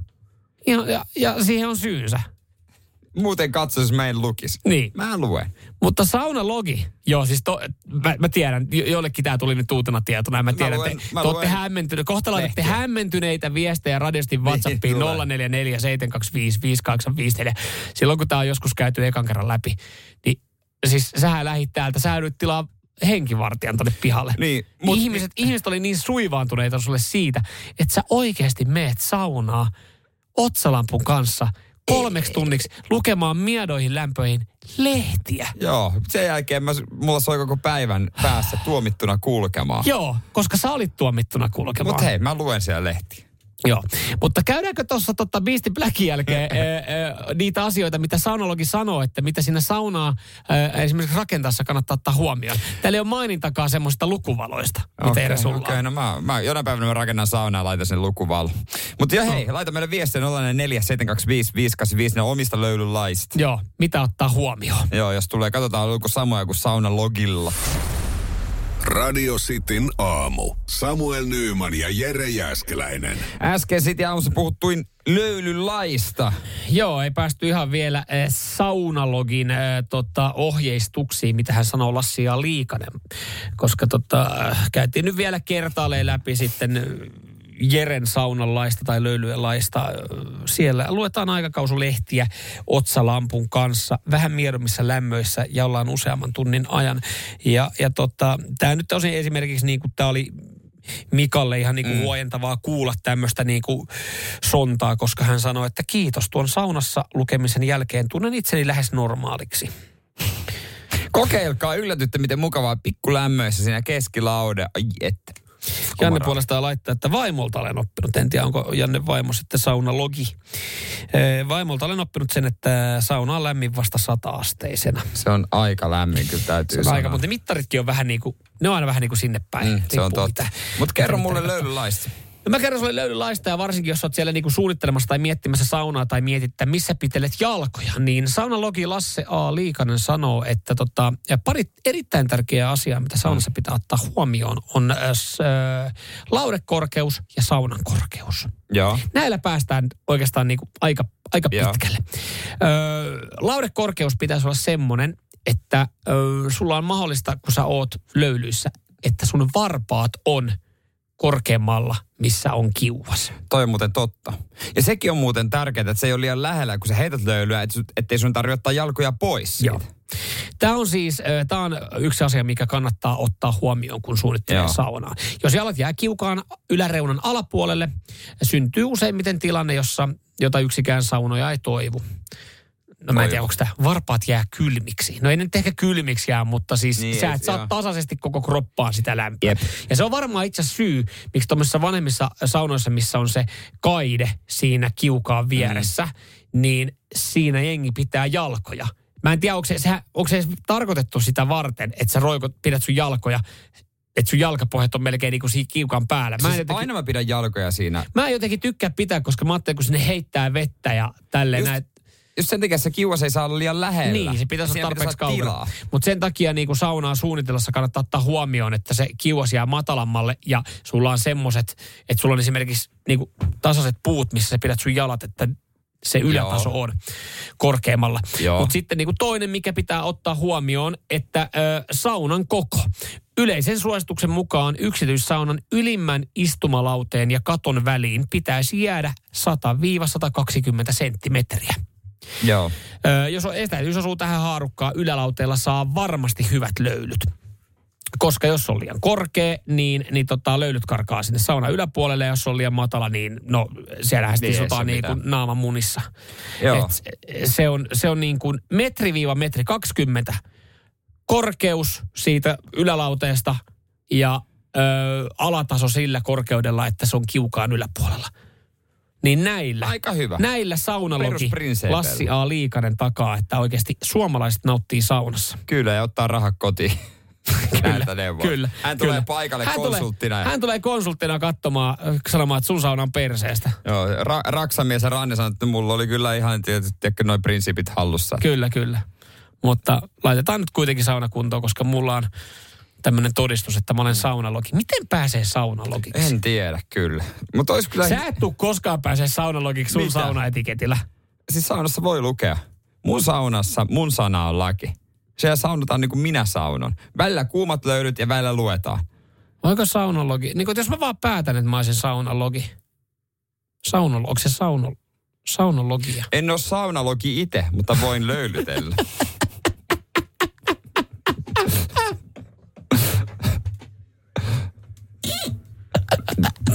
Ja, ja, ja siihen on syynsä. Muuten katso, jos mä en lukis. Niin. Mä luen. Mutta saunalogi, joo siis to, mä, mä tiedän, jo, jollekin tämä tuli nyt uutena tietona, mä tiedän, luen- että mä te olette luen hämmentyneet, kohta laitatte hämmentyneitä viestejä radiostin WhatsAppiin tulee. 044 725 5854. Silloin kun tämä on joskus käyty ekan kerran läpi, niin siis sähän lähit täältä, sä nyt tilaa henkivartijan tonne pihalle. Niin, mut, mut- ihmiset, ihmiset oli niin suivaantuneita sulle siitä, että sä oikeasti meet saunaa otsalampun kanssa kolmeksi tunniksi lukemaan miedoihin lämpöihin lehtiä. Joo, sen jälkeen mä, mulla soi koko päivän päässä tuomittuna kulkemaan. Joo, koska sä olit tuomittuna kulkemaan. Mutta hei, mä luen siellä lehtiä. Joo, mutta käydäänkö tuossa tota Beastie Blackin jälkeen *laughs* ää, ää, niitä asioita, mitä saunologi sanoo, että mitä sinne saunaa ää, esimerkiksi rakentaessa kannattaa ottaa huomioon. Täällä ei ole mainintakaan semmoista lukuvaloista, mitä okay, sulla okei, on. no mä, mä jonain päivänä mä rakennan saunaa ja laitan sen lukuvalo. Mutta jo hei, laita meille viestiä 044 725 585 omista löylylaista. Joo, mitä ottaa huomioon? Joo, jos tulee, katsotaan, onko samoja kuin sauna logilla. Radio Cityn aamu. Samuel Nyyman ja Jere Jäskeläinen. Äsken sitten aamussa puhuttuin löylylaista. Joo, ei päästy ihan vielä äh, saunalogin äh, tota, ohjeistuksiin, mitä hän sanoo Lassi ja Liikanen. Koska tota, äh, käytiin nyt vielä kertaalleen läpi sitten äh, Jeren saunan laista tai löylyjen laista. Äh, Siellä luetaan aikakausulehtiä otsalampun kanssa vähän miedommissa lämmöissä ja ollaan useamman tunnin ajan. Ja, ja tota, tämä nyt tosi esimerkiksi niin kuin tämä oli Mikalle ihan niin kuin mm. huojentavaa kuulla tämmöistä niin kuin sontaa, koska hän sanoi, että kiitos tuon saunassa lukemisen jälkeen tunnen itseni lähes normaaliksi. Kokeilkaa, yllätytte miten mukavaa pikkulämmöissä siinä keskilaude. Ai että. Janne puolestaan laittaa, että vaimolta olen oppinut. En tiedä, onko Janne vaimo sitten saunalogi. Vaimolta olen oppinut sen, että sauna on lämmin vasta sata-asteisena. Se on aika lämmin, kyllä täytyy Se on sanoa. aika, mutta mittaritkin on vähän niin kuin, ne on aina vähän niin kuin sinne päin. Mm, se on totta. Mutta kerro mulle löylylaista. No mä kerron sulle löylylaista ja varsinkin jos oot siellä niinku suunnittelemassa tai miettimässä saunaa tai mietit, että missä pitelet jalkoja, niin saunalogi Lasse A. Liikanen sanoo, että tota, ja pari erittäin tärkeää asiaa, mitä saunassa pitää ottaa huomioon, on äh, äh, laudekorkeus ja saunan korkeus. Joo. Näillä päästään oikeastaan niinku aika, aika Joo. pitkälle. Öö, laudekorkeus pitäisi olla semmoinen, että öö, sulla on mahdollista, kun sä oot löylyissä, että sun varpaat on korkeammalla, missä on kiuas. Toi on muuten totta. Ja sekin on muuten tärkeää, että se ei ole liian lähellä, kun sä heität löylyä, et, ettei sun tarvitse ottaa jalkoja pois siitä. Joo. Tämä on siis tämä on yksi asia, mikä kannattaa ottaa huomioon, kun suunnittelee Joo. saunaa. Jos jalat jää kiukaan yläreunan alapuolelle, syntyy useimmiten tilanne, jossa jota yksikään saunoja ei toivu. No mä en tiedä, onko tämä varpaat jää kylmiksi. No ei nyt ehkä kylmiksi jää, mutta siis Niin, sä et- saa joo. tasaisesti koko kroppaan sitä lämpöä. Jep. Ja se on varmaan itse syy, miksi tuommoisissa vanhemmissa saunoissa, missä on se kaide siinä kiukaan vieressä, mm. niin siinä jengi pitää jalkoja. Mä en tiedä, onko se, sehän, onko se tarkoitettu sitä varten, että sä roikot, pidät sun jalkoja, että sun jalkapohjat on melkein niin kuin siinä kiukan päällä. Mä en, Siis jotenkin, aina mä pidän jalkoja siinä. mä en jotenkin tykkää pitää, koska mä ajattelin, kun sinne heittää vettä ja tälleen Just- näin. Just sen takia se kiuas ei saa olla liian lähellä. Niin, se pitäisi olla tarpeeksi kaukana. Mutta sen takia niin kuin saunaa suunnitellessa kannattaa ottaa huomioon, että se kiuas jää matalammalle ja sulla on semmoiset, että sulla on esimerkiksi niin kuin tasaiset puut, missä sä pidät sun jalat, että se ylätaso Joo. on korkeammalla. Mutta sitten niin kuin toinen, mikä pitää ottaa huomioon, että ö, saunan koko. Yleisen suosituksen mukaan yksityissaunan ylimmän istumalauteen ja katon väliin pitäisi jäädä 100-120 senttimetriä. Joo. Öö, jos on etäisyys osuu tähän haarukkaan, ylälauteella saa varmasti hyvät löylyt. Koska jos on liian korkea, niin, niin tota, löylyt karkaa sinne sauna yläpuolelle. Ja jos on liian matala, niin no siellähän sitten Niin, se niin kuin mitään. naaman munissa. Joo. Et se on, se on niin kuin metri-metri 20 korkeus siitä ylälauteesta ja ö, alataso sillä korkeudella, että se on kiukaan yläpuolella. Niin näillä, Aika hyvä. näillä saunalogi. Lassi A. Liikanen takaa, että oikeasti suomalaiset nauttii saunassa. Kyllä, ja ottaa rahat kotiin. *laughs* Neuvoja. Kyllä. Hän tulee kyllä. paikalle hän konsulttina. Tulee, hän tulee konsulttina katsomaan, äh, sanomaan, että sun sauna on perseestä. Joo, ra- Raksamies ja Ranne sanoi, että mulla oli kyllä ihan tietysti noin prinsipit hallussa. Kyllä, kyllä. Mutta laitetaan nyt kuitenkin sauna kuntoon, koska mulla on tämmöinen todistus, että mä olen saunalogi. Miten pääsee saunalogiksi? En tiedä kyllä. Mutta olisi kyllä... Sä et tuu koskaan pääsee saunalogiksi sun Mitä? saunaetiketillä. Siis saunassa voi lukea. Mun saunassa mun sana on laki. Siellä saunotaan niin kuin minä saunon. Välillä kuumat löydyt ja välillä luetaan. Voiko saunalogi? Niin kuin, jos mä vaan päätän, että mä olisin saunalogi. Saunalo, onko se sauno, saunologia? En ole saunalogi itse, mutta voin löylytellä. *laughs*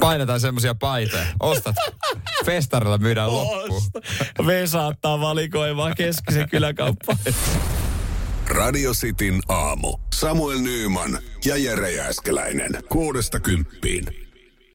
Painetaan semmosia paitoja. Ostat. Festarilla myydään loppuun. Vesa ottaa valikoimaan keskisen kyläkauppa. Radio Cityn aamu. Samuel Nyyman ja Jere Jääskeläinen. Kuudesta kymppiin.